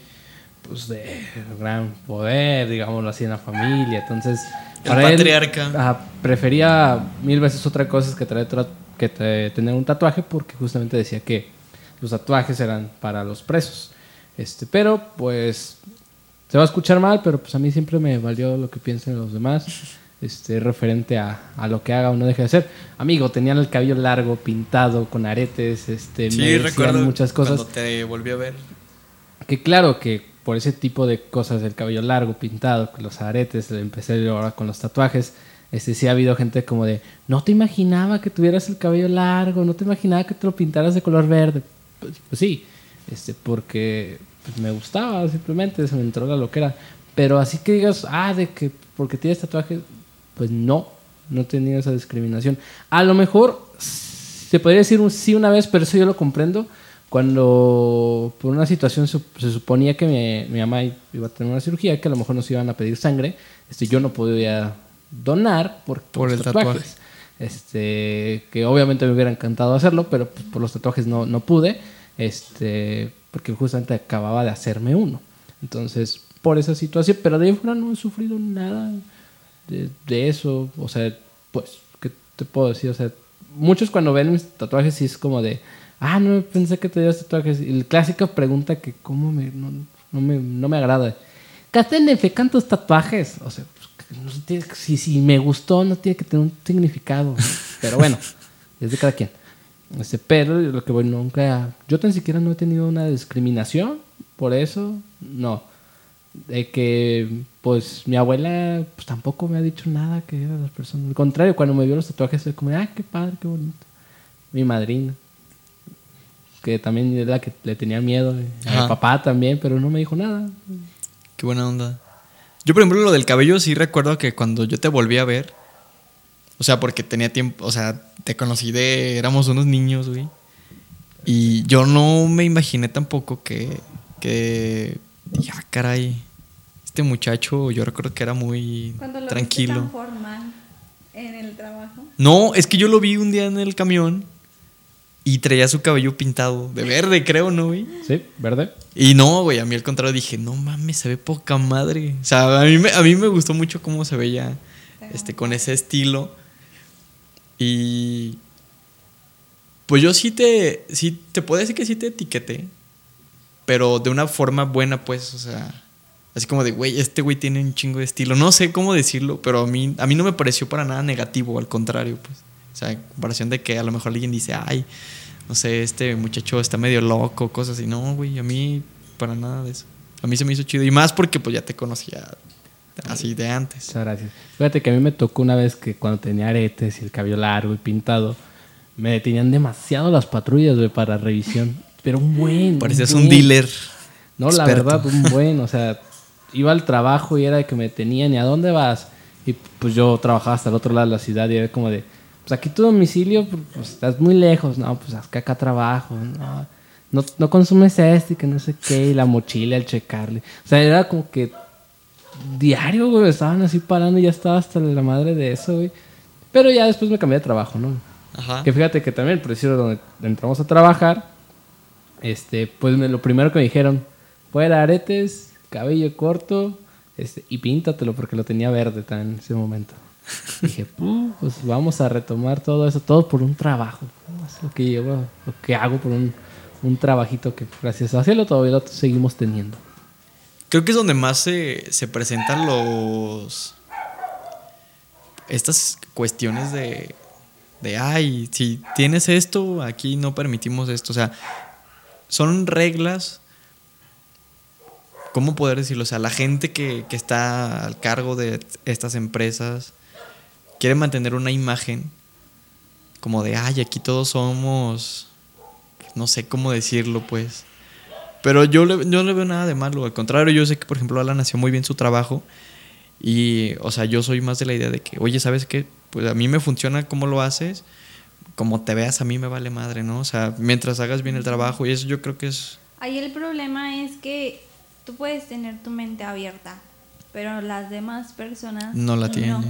pues, de gran poder, digámoslo así, en la familia. Entonces, El para él, patriarca. prefería mil veces otra cosa que, traer tra- que tener un tatuaje, porque justamente decía que los tatuajes eran para los presos. Este, pero pues se va a escuchar mal, pero pues a mí siempre me valió lo que piensen los demás. Este, referente a, a lo que haga o no deje de hacer. Amigo, tenían el cabello largo, pintado, con aretes, este, Sí, recuerdo muchas cosas. cuando te volví a ver. Que claro que por ese tipo de cosas, el cabello largo, pintado, con los aretes, empecé yo ahora con los tatuajes, este sí ha habido gente como de, no te imaginaba que tuvieras el cabello largo, no te imaginaba que te lo pintaras de color verde. Pues, pues sí, este, porque pues, me gustaba simplemente, se me entró la loquera. Pero así que digas, ah, de que porque tienes tatuajes, pues no, no he tenido esa discriminación. A lo mejor se podría decir un sí una vez, pero eso yo lo comprendo. Cuando por una situación se suponía que mi, mi mamá iba a tener una cirugía, que a lo mejor nos iban a pedir sangre, este, yo no podía donar por, Por los tatuajes. tatuaje. Este, que obviamente me hubiera encantado hacerlo, pero pues, por los tatuajes no, no pude, este, porque justamente acababa de hacerme uno. Entonces, por esa situación, pero de ahí fuera no he sufrido nada de, de eso. O sea, pues, ¿qué te puedo decir? O sea, muchos cuando ven mis tatuajes sí es como de, Ah, no, pensé que te dio tatuajes. Y la clásica pregunta que, ¿cómo me, no, no me, no me agrada? ¿Qué hacen tus tatuajes? O sea, pues, no tiene- si, si me gustó, no tiene que tener un significado. Pero bueno, es de cada quien. Este, pero lo que voy, nunca. Yo tan siquiera no he tenido una discriminación por eso. No. De que, pues, mi abuela pues, tampoco me ha dicho nada que era las personas. Al contrario, cuando me vio los tatuajes, fue como, ah, qué padre, qué bonito. Mi madrina, que también es la que le tenía miedo. A Ajá. mi papá también, pero no me dijo nada. Qué buena onda. Yo, por ejemplo, lo del cabello sí recuerdo que cuando yo te volví a ver, o sea, porque tenía tiempo, o sea, te conocí de, éramos unos niños, güey. Y yo no me imaginé tampoco que, que, dije, ah, caray, este muchacho, yo recuerdo que era muy Cuando lo viste tranquilo. tan formal en el trabajo. No, es que yo lo vi un día en el camión y traía su cabello pintado de verde, creo, ¿no, güey? Sí, ¿verde? Y no, güey, a mí al contrario dije, no mames, se ve poca madre. O sea, a mí me, a mí me gustó mucho cómo se veía este, con ese estilo. Y pues yo sí te, sí te puedo decir que sí te etiqueté, pero de una forma buena, pues, o sea, así como de, güey, este güey tiene un chingo de estilo. No sé cómo decirlo, pero a mí, a mí no me pareció para nada negativo, al contrario, pues. O sea, en comparación de que a lo mejor alguien dice, ay, no sé, este muchacho está medio loco, cosas así. No, güey, a mí para nada de eso. A mí se me hizo chido. Y más porque pues ya te conocía así de antes. Muchas gracias. Fíjate que a mí me tocó una vez que cuando tenía aretes y el cabello largo y pintado, me detenían demasiado las patrullas, güey, para revisión. Pero un buen. Parecías buen. un dealer. No, la verdad, un buen. O sea, iba al trabajo y era de que me detenían. ¿Y a dónde vas? Y pues yo trabajaba hasta el otro lado de la ciudad y era como de, pues aquí tu domicilio, pues, pues, estás muy lejos. No, pues es que acá trabajo. No, no, no consumes esto y que no sé qué. Y la mochila, el checarle. O sea, era como que diario, güey. Estaban así parando y ya estaba hasta la madre de eso, güey. Pero ya después me cambié de trabajo, ¿no? Ajá. Que fíjate que también el preciso donde entramos a trabajar, este, pues me- lo primero que me dijeron, fuera aretes, cabello corto, este, y píntatelo porque lo tenía verde también en ese momento. Dije, "Puh, pues vamos a retomar todo eso, todo por un trabajo. Es lo que llevo, lo que hago por un, un trabajito que gracias a hacerlo todavía lo seguimos teniendo. Creo que es donde más se, se presentan los. Estas cuestiones de. De, ay, si tienes esto, aquí no permitimos esto. O sea, son reglas. ¿Cómo poder decirlo? O sea, la gente que, que está al cargo de estas empresas quiere mantener una imagen como de, ay, aquí todos somos. No sé cómo decirlo, pues. Pero yo, le, yo no le veo nada de malo. Al contrario, yo sé que, por ejemplo, Alan hacía muy bien su trabajo. Y, o sea, yo soy más de la idea de que, oye, ¿sabes qué? Pues a mí me funciona cómo lo haces. Como te veas, a mí me vale madre, ¿no? O sea, mientras hagas bien el trabajo. Y eso yo creo que es. Ahí el problema es que tú puedes tener tu mente abierta, pero las demás personas No la tienen.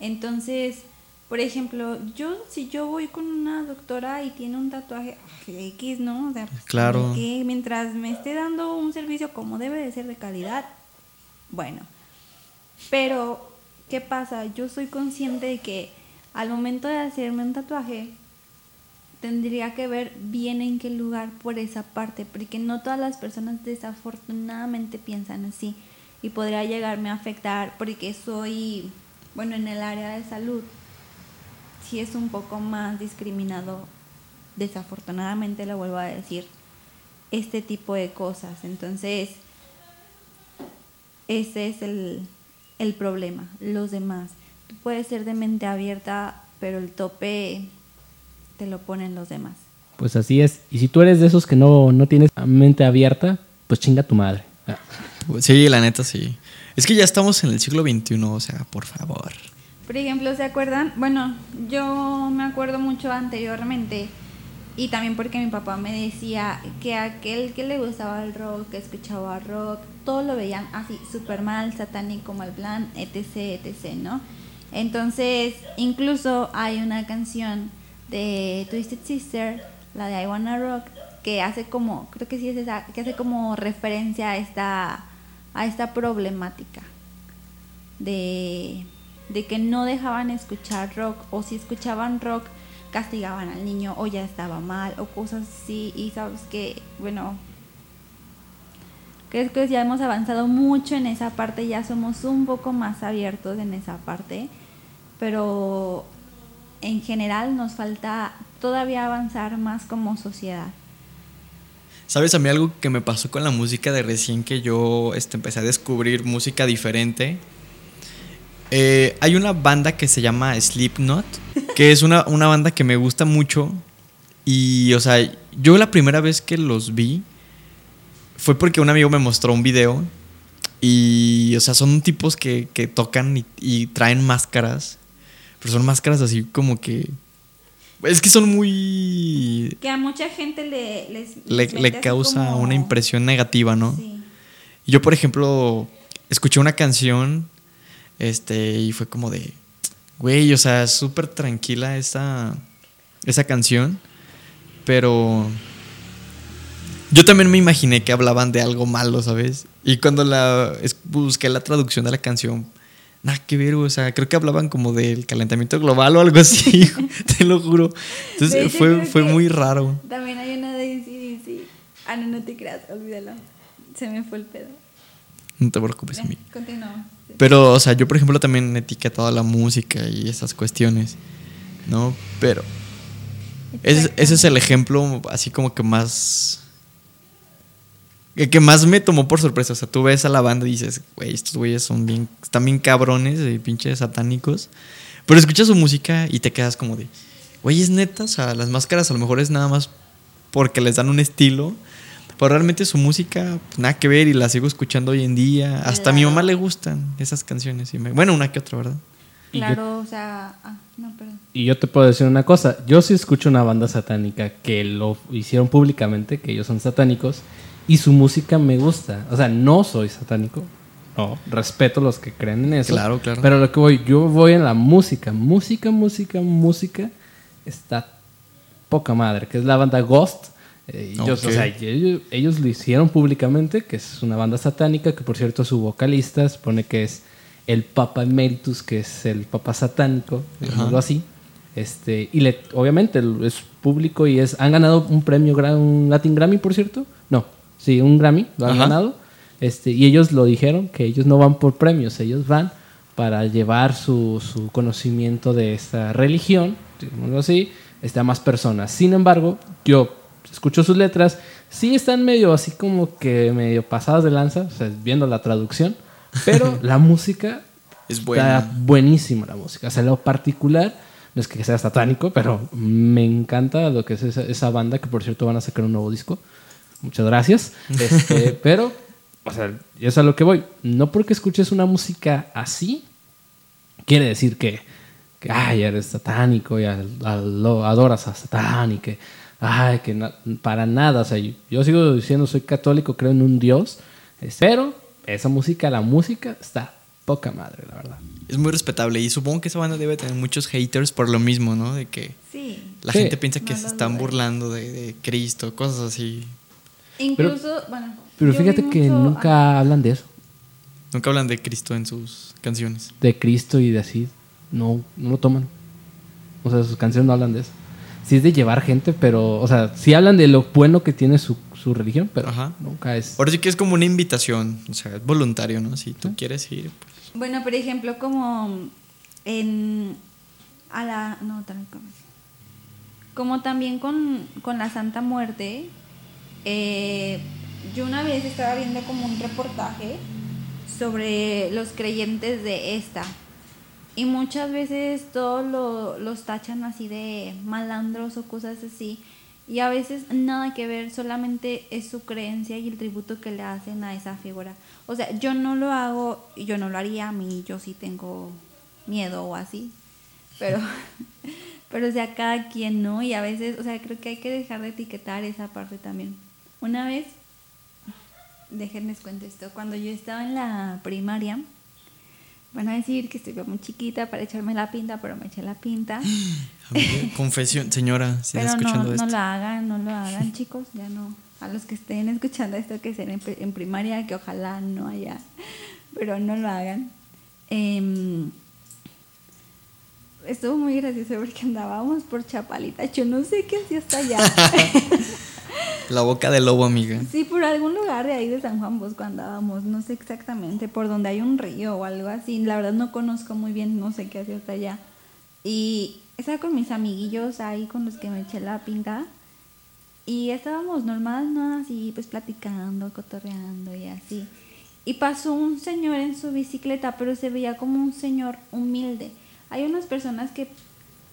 Entonces, por ejemplo, yo si yo voy con una doctora y tiene un tatuaje ay, X, ¿no? O sea, Claro. que mientras me esté dando un servicio como debe de ser de calidad, bueno. Pero, ¿qué pasa? Yo soy consciente de que al momento de hacerme un tatuaje, tendría que ver bien en qué lugar por esa parte, porque no todas las personas desafortunadamente piensan así y podría llegarme a afectar porque soy, bueno, en el área de salud, sí es un poco más discriminado, desafortunadamente lo vuelvo a decir, este tipo de cosas. Entonces, ese es el, el problema, los demás. Tú puedes ser de mente abierta, pero el tope te lo ponen los demás. Pues así es. Y si tú eres de esos que no, no tienes mente abierta, pues chinga tu madre. Ah. Sí, la neta, sí. Es que ya estamos en el siglo XXI, o sea, por favor. Por ejemplo, ¿se acuerdan? Bueno, yo me acuerdo mucho anteriormente y también porque mi papá me decía que aquel que le gustaba el rock, que escuchaba rock, todo lo veían así súper mal, satánico, mal plan, etc, etc, ¿no? Entonces, incluso hay una canción de Twisted Sister, la de I Wanna Rock, que hace como, creo que sí es esa, que hace como referencia a esta, a esta problemática de, de que no dejaban escuchar rock o si escuchaban rock castigaban al niño o ya estaba mal o cosas así y sabes que, bueno, creo que ya hemos avanzado mucho en esa parte, ya somos un poco más abiertos en esa parte, pero en general nos falta todavía avanzar más como sociedad. ¿Sabes a mí algo que me pasó con la música de recién que yo este, empecé a descubrir música diferente? Eh, hay una banda que se llama Slipknot, que es una, una banda que me gusta mucho. Y, o sea, yo la primera vez que los vi fue porque un amigo me mostró un video. Y, o sea, son tipos que, que tocan y, y traen máscaras. Pero son máscaras así como que. Es que son muy. Que a mucha gente le, les, Le, les causa como- una impresión negativa, ¿no? Sí. Yo, por ejemplo, escuché una canción este, y fue como de, güey, o sea, súper tranquila esa, esa canción, pero yo también me imaginé que hablaban de algo malo, ¿sabes? Y cuando la es- busqué la traducción de la canción, nada que ver, o sea, creo que hablaban como del calentamiento global o algo así, te lo juro. Entonces hecho, fue, fue muy raro. También hay una de ACDC. Ah, no, no te creas, olvídalo. Se me fue el pedo. No te preocupes, Ya, amigo. Continuamos. Sí. Pero, o sea, yo por ejemplo también etiquetado la música y esas cuestiones, ¿no? Pero ese, ese es el ejemplo así como que más... Que, que más me tomó por sorpresa. O sea, tú ves a la banda y dices, güey, estos güeyes son bien... Están bien cabrones y pinches satánicos. Pero escuchas su música y te quedas como de, güey, es neta. O sea, las máscaras a lo mejor es nada más porque les dan un estilo. Pero realmente su música, pues, nada que ver y la sigo escuchando hoy en día. Hasta a mi mamá le gustan esas canciones. y me- bueno, una que otra, ¿verdad? Y yo- Claro, o sea. Ah, no, perdón. Y yo te puedo decir una cosa, yo sí escucho una banda satánica que lo hicieron públicamente, que ellos son satánicos, y su música me gusta. O sea, no soy satánico, no, respeto a los que creen en eso. Claro, claro. Pero lo que voy, yo voy en la música, música, música, música, está poca madre, que es la banda Ghost. Eh, ellos, Ok. o sea, ellos, ellos lo hicieron públicamente, que es una banda satánica, que por cierto su vocalista supone que es el Papa Emeritus, que es el Papa satánico, digámoslo así. Este, y le, obviamente es público y es han ganado un premio, un Latin Grammy, por cierto. No, sí, un Grammy lo han Ajá. ganado. Este, y ellos lo dijeron, que ellos no van por premios, ellos van para llevar su, su conocimiento de esta religión, digámoslo así, a más personas. Sin embargo, yo escucho sus letras, sí están medio así como que medio pasadas de lanza, o sea, viendo la traducción, pero la música Es Está buena. buenísima la música. O sea, lo particular, no es que sea satánico, pero me encanta lo que es esa, esa banda, que por cierto van a sacar un nuevo disco. Muchas gracias. Este, pero, o sea, es a lo que voy. No porque escuches una música así, quiere decir que, que ay, eres satánico y al- al- lo adoras a Satán y que, ay, que para nada. O sea, yo, yo sigo diciendo, soy católico, creo en un Dios, pero esa música, la música, está poca madre, la verdad. Es muy respetable y supongo que esa banda debe tener muchos haters por lo mismo, ¿no? De que Sí. la Sí. gente piensa que No se están burlando de, de Cristo, cosas así. Incluso, bueno. Pero fíjate que mucho- nunca hablan de eso, Nunca hablan de Cristo en sus canciones. de Cristo y de así. No, no lo toman. O sea, sus canciones no hablan de eso. Sí es de llevar gente, pero, o sea, sí hablan de lo bueno que tiene su, su religión, pero Ajá. nunca es. Ahora sí que es como una invitación, o sea, es voluntario, ¿no? Si tú quieres ir, pues. Bueno, por ejemplo, como en. A la. No, también como. Como también con, con la Santa Muerte. eh, yo una vez estaba viendo como un reportaje sobre los creyentes de esta. Y muchas veces todos lo- los tachan así de malandros o cosas así. Y a veces nada que ver, solamente es su creencia y el tributo que le hacen a esa figura. O sea, yo no lo hago, yo no lo haría a mí, yo sí tengo miedo o así. Pero, pero o sea, cada quien no. Y a veces, o sea, creo que hay que dejar de etiquetar esa parte también. Una vez, déjenles cuento esto, cuando yo estaba en la primaria, van a decir que estoy muy chiquita para echarme la pinta, pero me eché la pinta. Confesión, señora, si Pero no, escuchando no esto. lo hagan, no lo hagan, chicos, ya no. A los que estén escuchando esto, que estén en primaria, que ojalá no haya, pero no lo hagan. Em, estuvo muy gracioso porque andábamos por Chapalita. Yo no sé qué hacía hasta allá. La boca del lobo, amiga. sí, por algún lugar de ahí de San Juan Bosco andábamos. No sé exactamente, por donde hay un río o algo así. La verdad no conozco muy bien, no sé qué hacía hasta allá. Y estaba con mis amiguillos ahí con los que me eché la pinta. Y estábamos normal, ¿no? Así, pues platicando, cotorreando y así. Y pasó un señor en su bicicleta, pero se veía como un señor humilde. Hay unas personas que,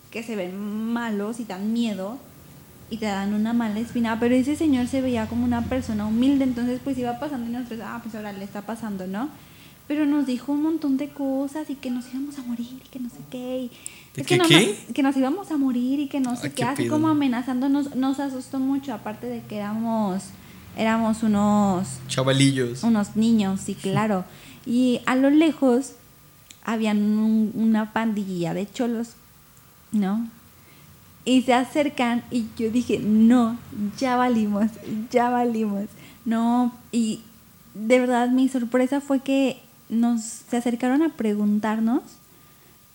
que se ven malos y dan miedo y te dan una mala espina, pero ese señor se veía como una persona humilde, entonces pues iba pasando y nosotros, ah, pues ahora le está pasando, ¿no? Pero nos dijo un montón de cosas y que nos íbamos a morir y que no sé qué. y- ¿De es que, no- qué? que nos íbamos a morir y que no sé Ah, qué, así como amenazándonos, nos asustó mucho, aparte de que éramos, éramos unos Chavalillos. unos niños, sí, claro. Y a lo lejos habían un- una pandilla de cholos, ¿no? Y se acercan y yo dije, no, ya valimos, ya valimos. No, y de verdad mi sorpresa fue que nos se acercaron a preguntarnos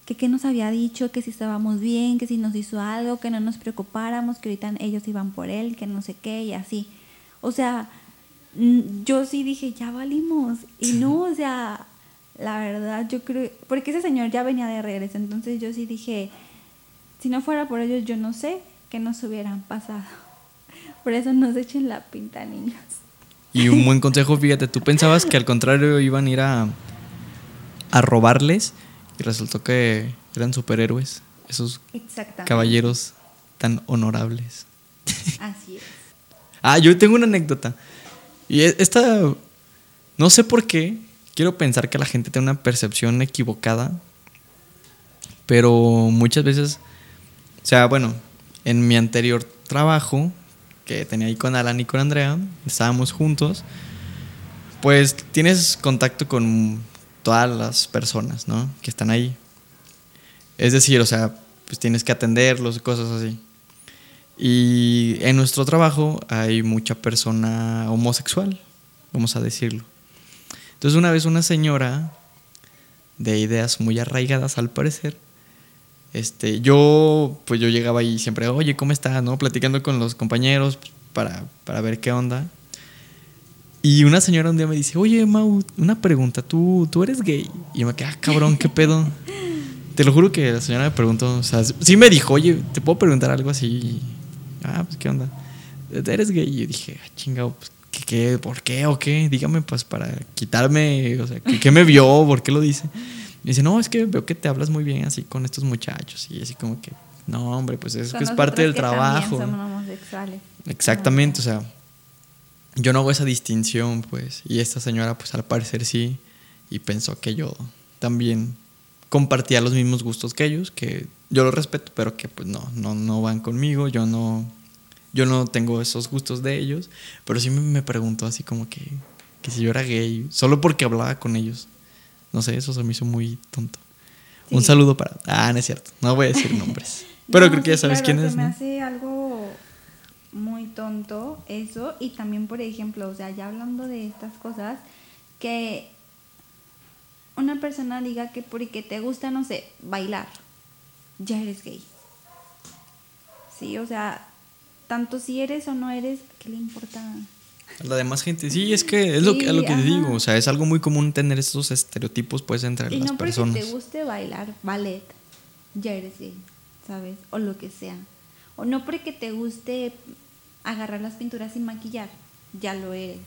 que qué nos había dicho, que si estábamos bien, que si nos hizo algo, que no nos preocupáramos, que ahorita ellos iban por él, que no sé qué y así. O sea, yo sí dije, ya valimos. Y no, o sea, la verdad, yo creo, porque ese señor ya venía de regreso, entonces yo sí dije, si no fuera por ellos, yo no sé qué nos hubieran pasado. Por eso no se echen la pinta, niños. Y un buen consejo, fíjate, tú pensabas que al contrario iban a ir a, a robarles y resultó que eran superhéroes, esos caballeros tan honorables. Así es. Ah, yo tengo una anécdota. Y e- esta, no sé por qué, quiero pensar que la gente tiene una percepción equivocada, pero muchas veces, sea, bueno, en mi anterior trabajo, que tenía ahí con Alan y con Andrea, estábamos juntos, pues tienes contacto con todas las personas, ¿no? Que están ahí. Es decir, o sea, pues tienes que atenderlos y cosas así. Y en nuestro trabajo hay mucha persona homosexual, vamos a decirlo. Entonces una vez una señora de ideas muy arraigadas al parecer, este, yo pues yo llegaba ahí siempre, oye, ¿cómo estás? ¿No? Platicando con los compañeros pues, para, para ver qué onda. Y una señora un día me dice, oye, Mau, una pregunta, ¿tú, tú eres gay? Y yo me quedé, ah, cabrón, ¿qué pedo? Te lo juro que la señora me preguntó, o sea, sí me dijo, oye, ¿te puedo preguntar algo así? Ah, pues, ¿qué onda? ¿Eres gay? Y yo dije, ah, chingado, pues, ¿qué, qué, por qué o qué? Dígame, pues, para quitarme, o sea, ¿qué, qué me vio? ¿Por qué lo dice? Y dice, no, es que veo que te hablas muy bien así con estos muchachos. Y así como que, no, hombre, pues es Son que es parte del que trabajo. Somos homosexuales. Exactamente, o sea, yo no hago esa distinción, pues. Y esta señora, pues al parecer sí, y pensó que yo también compartía los mismos gustos que ellos, que yo los respeto, pero que pues no, no, no van conmigo, yo no, yo no tengo esos gustos de ellos, pero sí me, me preguntó así como que, que si yo era gay, solo porque hablaba con ellos. No sé, eso se me hizo muy tonto. Un saludo para... Ah, no es cierto, no voy a decir nombres. Pero No, creo que ya sabes quién es, Se me ¿no? hace algo muy tonto eso. Y también, por ejemplo, o sea, ya hablando de estas cosas, que una persona diga que porque te gusta, no sé, bailar, ya eres gay. Sí, o sea, tanto si eres o no eres, ¿qué le importa? A La demás gente, sí, es que es lo que, a lo que te Sí, digo, o sea, es algo muy común tener estos estereotipos pues entre Y las no porque personas. te guste bailar ballet, ya eres gay, ¿sabes? O lo que sea. O no porque te guste agarrar las pinturas sin maquillar, ya lo eres.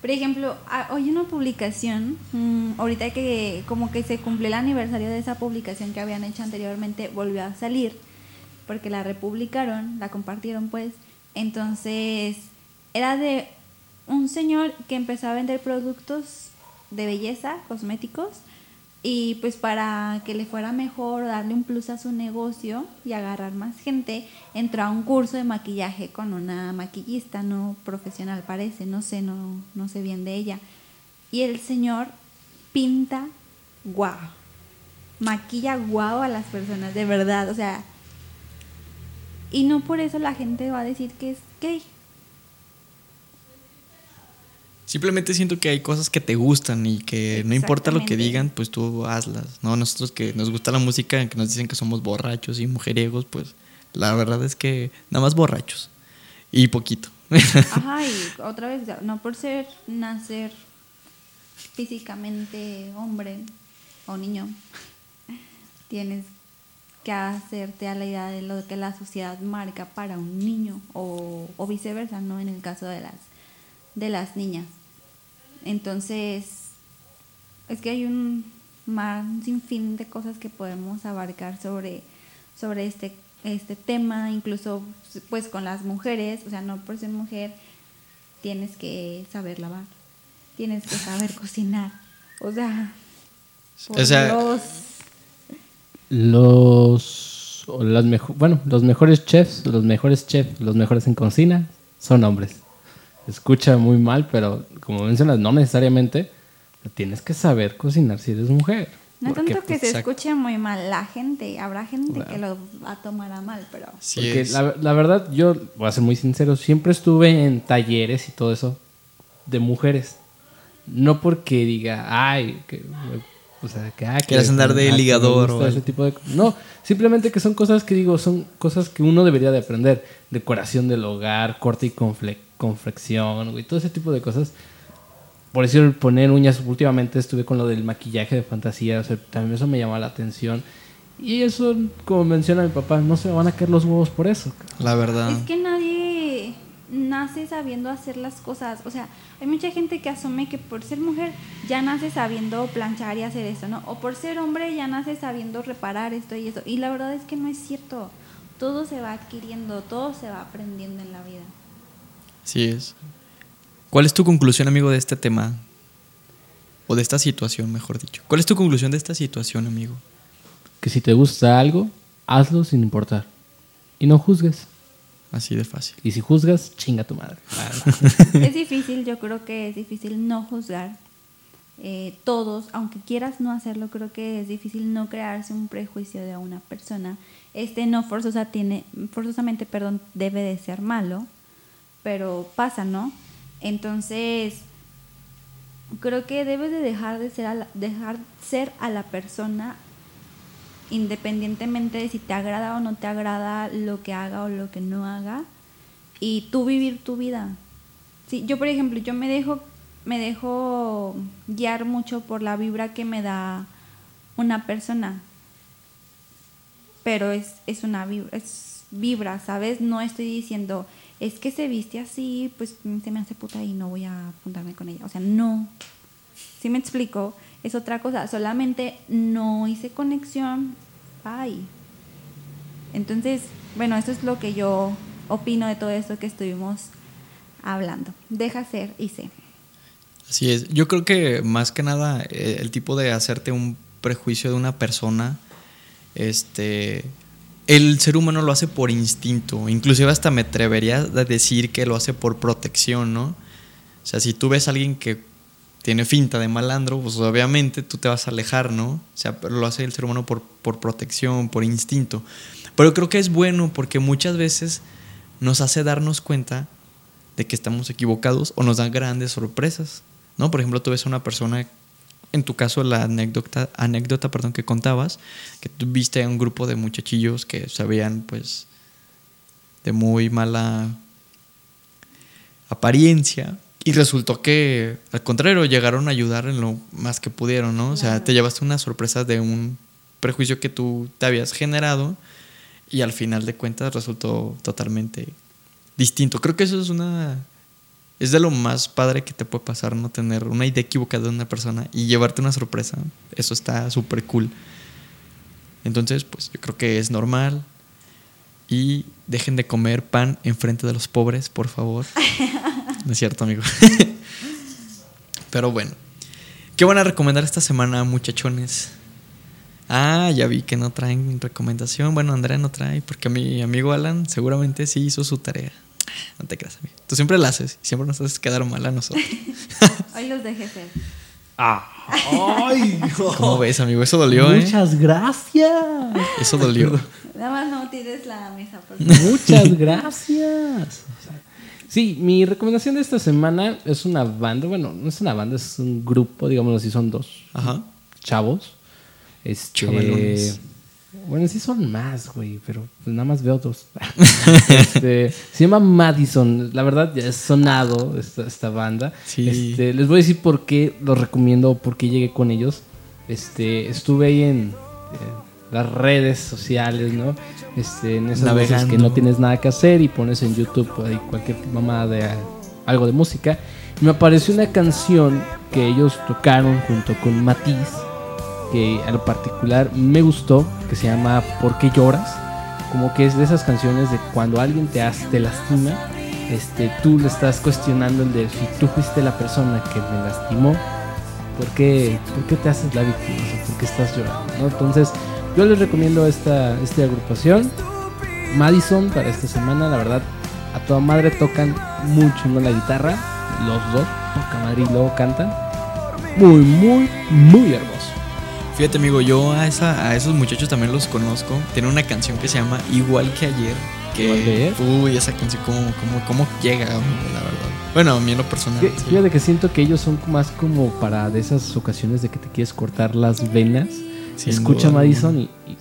Por ejemplo, hoy una publicación, mm, ahorita que como que se cumplió el aniversario de esa publicación que habían hecho anteriormente, volvió a salir, porque la republicaron, la compartieron pues. Entonces, era de un señor que empezó a vender productos de belleza, cosméticos, y pues para que le fuera mejor, darle un plus a su negocio y agarrar más gente, entró a un curso de maquillaje con una maquillista no profesional, parece, no sé, no, no sé bien de ella. Y el señor pinta guau, maquilla guau a las personas, de verdad, o sea, y no por eso la gente va a decir que es gay. Simplemente siento que hay cosas que te gustan y que no importa lo que digan, pues tú hazlas. No, nosotros que nos gusta la música, que nos dicen que somos borrachos y mujeriegos, pues la verdad es que nada más borrachos. Y poquito. Ajá, y otra vez, no por ser nacer físicamente hombre o niño, tienes que hacerte a la idea de lo que la sociedad marca para un niño o, o viceversa, ¿no? En el caso de las, de las niñas. Entonces, es que hay un mar, un sinfín de cosas que podemos abarcar sobre, sobre este, este tema, incluso pues con las mujeres, o sea, no por ser mujer tienes que saber lavar, tienes que saber cocinar, o sea, por O sea, Dios. Los, o las mejo- bueno, los mejores chefs, los mejores chefs, los mejores en cocina son hombres. Escucha muy mal, pero como mencionas, no necesariamente tienes que saber cocinar si eres mujer. No Porque, tanto que pues, se escuche muy mal la gente, habrá gente que lo va a tomar a mal, pero Sí Porque la, la verdad, yo voy a ser muy sincero, siempre estuve en talleres y todo eso de mujeres. No porque diga, ay, que, o sea, que, ah, que- Quieras andar de ah, ligador o ese tipo de No, simplemente que son cosas que digo, son cosas que uno debería de aprender. Decoración del hogar, corte y confle- confección, güey, todo ese tipo de cosas. Por eso el poner uñas, últimamente estuve con lo del maquillaje de fantasía, o sea, también eso me llama la atención. Y eso, como menciona mi papá, no se me van a caer los huevos por eso. La verdad. Es que nadie nace sabiendo hacer las cosas. O sea, hay mucha gente que asume que por ser mujer ya nace sabiendo planchar y hacer eso, ¿no? O por ser hombre ya nace sabiendo reparar esto y eso. Y la verdad es que no es cierto. Todo se va adquiriendo, todo se va aprendiendo en la vida. Sí es. ¿Cuál es tu conclusión, amigo, de este tema? O de esta situación, mejor dicho. ¿Cuál es tu conclusión de esta situación, amigo? Que si te gusta algo, hazlo sin importar. Y no juzgues. Así de fácil. Y si juzgas, chinga tu madre. es difícil, yo creo que es difícil no juzgar. Eh, todos, aunque quieras no hacerlo, creo que es difícil no crearse un prejuicio de una persona. Este no forzosa tiene, forzosamente, perdón, debe de ser malo, pero pasa, ¿no? Entonces, creo que debes de dejar de ser a la, dejar ser a la persona independientemente de si te agrada o no te agrada lo que haga o lo que no haga y tú vivir tu vida. Sí, yo por ejemplo, yo me dejo me dejo guiar mucho por la vibra que me da una persona. Pero es, es una vibra, es vibra, ¿sabes? No estoy diciendo, es que se viste así, pues se me hace puta y no voy a apuntarme con ella. O sea, no. ¿Sí me explico? Es otra cosa. Solamente no hice conexión. Ay. Entonces, bueno, eso es lo que yo opino de todo esto que estuvimos hablando. Deja ser y sé. Así es. Yo creo que más que nada eh, el tipo de hacerte un prejuicio de una persona, este, el ser humano lo hace por instinto. Inclusive hasta me atrevería a decir que lo hace por protección, ¿no? O sea, si tú ves a alguien que tiene finta de malandro, pues obviamente tú te vas a alejar, ¿no? O sea, lo hace el ser humano por, por protección, por instinto. Pero creo que es bueno porque muchas veces nos hace darnos cuenta de que estamos equivocados o nos dan grandes sorpresas, ¿no? Por ejemplo, tú ves a una persona, en tu caso la anécdota, anécdota perdón, que contabas, que tú viste a un grupo de muchachillos que se veían pues de muy mala apariencia y resultó que al contrario llegaron a ayudar en lo más que pudieron, ¿no? O sea, Claro. te llevaste una sorpresa de un prejuicio que tú te habías generado y al final de cuentas resultó totalmente distinto. Creo que eso es una es de lo más padre que te puede pasar, no tener una idea equivocada de una persona y llevarte una sorpresa. Eso está súper cool. Entonces, pues yo creo que es normal. Y dejen de comer pan enfrente de los pobres, por favor. No es cierto, amigo. Pero bueno. ¿Qué van a recomendar esta semana, muchachones? Ah, ya vi que no traen recomendación. Bueno, Andrea no trae, porque mi amigo Alan seguramente sí hizo su tarea. No te creas, amigo. Tú siempre la haces y siempre nos haces quedar mal a nosotros. Hoy los dejé ser. ¡Ay! ¿Cómo ves, amigo? Eso dolió, ¿eh? Muchas gracias. Eso dolió. Nada más no tires la mesa, por favor. Muchas gracias. Sí, mi recomendación de esta semana es una banda, bueno, no es una banda, es un grupo, digámoslo así, son dos Ajá. chavos. Este, Chavalones. Bueno, sí son más, güey, pero pues nada más veo dos. Este, se llama Madison, la verdad ya es sonado esta, esta banda. Sí. Este, les voy a decir por qué los recomiendo, por qué llegué con ellos. Este, estuve ahí en, las redes sociales, ¿no? Este, en esas veces Navegando. que no tienes nada que hacer y pones en YouTube ahí cualquier mamada de algo de música. Y me apareció una canción que ellos tocaron junto con Matiz, que a lo particular me gustó, que se llama ¿Por qué lloras? Como que es de esas canciones de cuando alguien te, hace, te lastima, este, tú le estás cuestionando el de si tú fuiste la persona que me lastimó, ¿por qué, por qué te haces la víctima? ¿Por qué estás llorando? ¿no? Entonces, yo les recomiendo esta, esta agrupación. Madison para esta semana, la verdad, a toda madre tocan mucho en la guitarra, los dos, poca madre y luego cantan. Muy, muy, muy hermoso. Fíjate, amigo, yo a, esa, a esos muchachos también los conozco. Tienen una canción que se llama Igual que ayer. Que, Igual que ayer. Uy, esa canción, ¿cómo, cómo, cómo llega, amigo, la verdad? Bueno, a mí en lo personal. Sí. Fíjate que siento que ellos son más como para de esas ocasiones de que te quieres cortar las venas. Sin Escucha Madison y, y-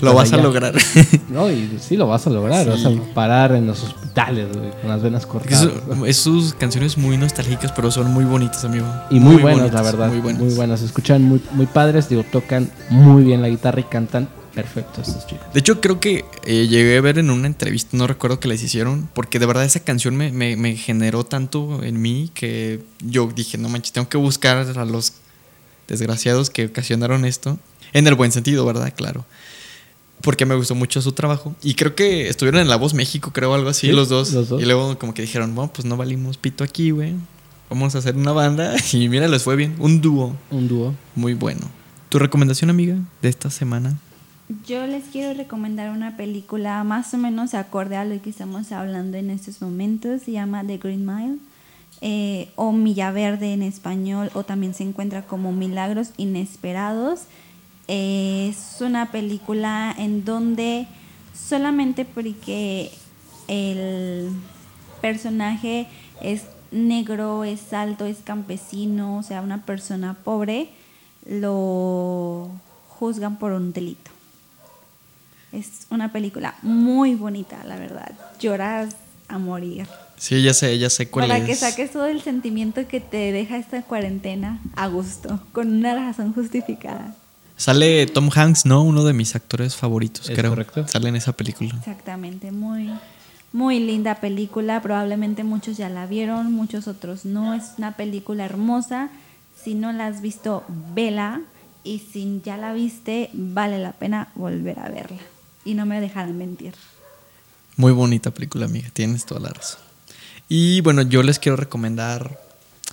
Lo vas a lograr. No, y sí lo vas a lograr. Sí. Vas a parar en los hospitales güey, con las venas cortadas. es sus canciones muy nostálgicas, pero son muy bonitas, amigo. Y muy, buenas, bonitas, la verdad. Muy Muy buenas. buenas. Se escuchan muy, muy padres. Digo, tocan muy bien la guitarra y cantan perfecto estos chicos. De hecho, creo que eh, llegué a ver en una entrevista, no recuerdo que les hicieron, porque de verdad esa canción me, me- me generó tanto en mí que yo dije, no manches, tengo que buscar a los desgraciados que ocasionaron esto. En el buen sentido, ¿verdad? Claro. Porque me gustó mucho su trabajo. Y creo que estuvieron en La Voz México, creo, algo así, Sí, los, dos. los dos. Y luego como que dijeron, bueno, pues no valimos pito aquí, güey. Vamos a hacer una banda. Y mira, les fue bien. Un dúo Un dúo. muy bueno. ¿Tu recomendación, amiga, de esta semana? Yo les quiero recomendar una película más o menos acorde a lo que estamos hablando en estos momentos. Se llama The Green Mile eh, o Milla Verde en español o también se encuentra como Milagros Inesperados. Es una película en donde solamente porque el personaje es negro, es alto, es campesino, o sea, una persona pobre, lo juzgan por un delito. Es una película muy bonita, la verdad. Lloras a morir. Sí, ya sé, ya sé cuál Para es. que saques todo el sentimiento que te deja esta cuarentena a gusto, con una razón justificada. Sale Tom Hanks, ¿no? Uno de mis actores favoritos, Es creo. correcto. Sale en esa película. Exactamente, muy, muy linda película. Probablemente muchos ya la vieron, muchos otros no. Es una película hermosa. Si no la has visto, vela. Y si ya la viste, vale la pena volver a verla. Y no me dejarán mentir. Muy bonita película, amiga. Tienes toda la razón. Y bueno, yo les quiero recomendar.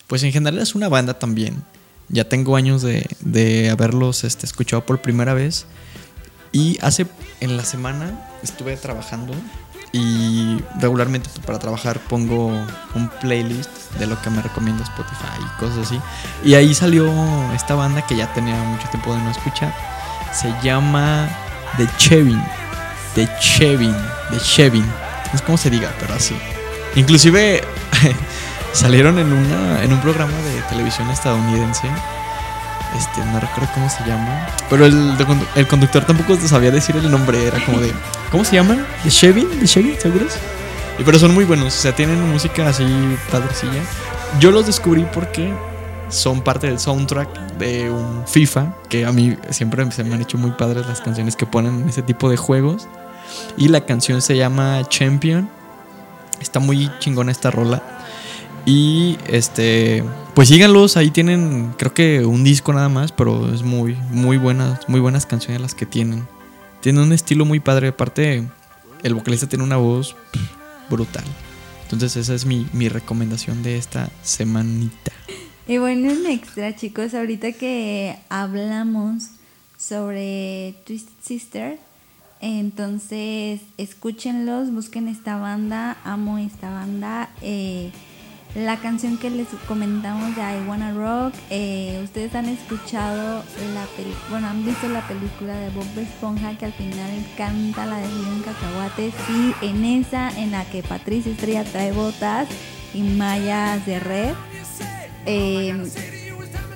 Pues en general es una banda también. Ya tengo años de, de haberlos este, escuchado por primera vez. Y hace en la semana estuve trabajando. Y regularmente pues, para trabajar pongo un playlist de lo que me recomienda Spotify y cosas así. Y ahí salió esta banda que ya tenía mucho tiempo de no escuchar. Se llama The Chevin. The Chevin. The Chevin. No sé cómo se diga, pero así. Inclusive salieron en, una, en un programa de televisión estadounidense. Este, no recuerdo cómo se llama. Pero el, de el conductor tampoco sabía decir el nombre. Era como de. ¿Cómo se llaman? ¿The Chevin? ¿The Chevin? ¿Seguros? Y pero son muy buenos. O sea, tienen música así padrecilla. Yo los descubrí porque son parte del soundtrack de un FIFA. Que a mí siempre se me han hecho muy padres las canciones que ponen en ese tipo de juegos. Y la canción se llama Champion. Está muy chingona esta rola. Y este, pues síganlos, ahí tienen creo que un disco nada más, pero es muy muy buenas, muy buenas canciones las que tienen. Tienen un estilo muy padre, aparte el vocalista tiene una voz brutal. Entonces esa es mi, mi recomendación de esta semanita. Y bueno, un extra, chicos, ahorita que hablamos sobre Twisted Sister, entonces escúchenlos, busquen esta banda, amo esta banda. eh, la canción que les comentamos de I Wanna Rock. eh, Ustedes han escuchado la película, bueno, han visto la película de Bob Esponja que al final canta la de un cacahuate. Sí, en esa, en la que Patricia Estrella trae botas y mallas de red. Eh,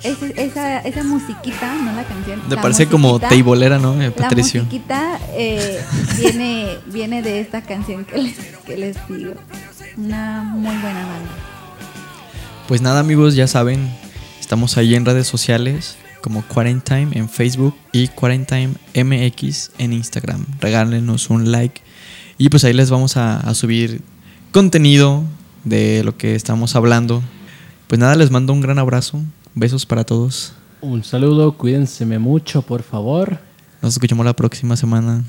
ese- esa, esa musiquita, no la canción. Me la parece como teibolera, ¿no, eh, la musiquita viene, viene de esta canción que les, que les digo. Una muy buena banda. Pues nada, amigos, ya saben, estamos ahí en redes sociales como Quarantine en Facebook y Quarantine MX en Instagram. Regálenos un like y pues ahí les vamos a, a subir contenido de lo que estamos hablando. Pues nada, les mando un gran abrazo. Besos para todos. Un saludo, cuídense mucho, por favor. Nos escuchamos la próxima semana.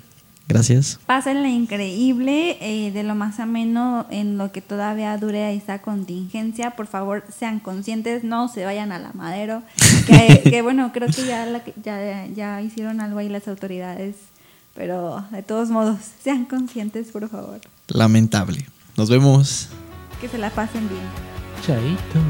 Gracias. Pásenla increíble, eh, de lo más ameno en lo que todavía dure esta contingencia. Por favor, sean conscientes, no se vayan a la madero. Que, que, bueno, creo que ya, la- ya, ya hicieron algo ahí las autoridades. Pero de todos modos, sean conscientes, por favor. Lamentable. Nos vemos. Que se la pasen bien. Chaito.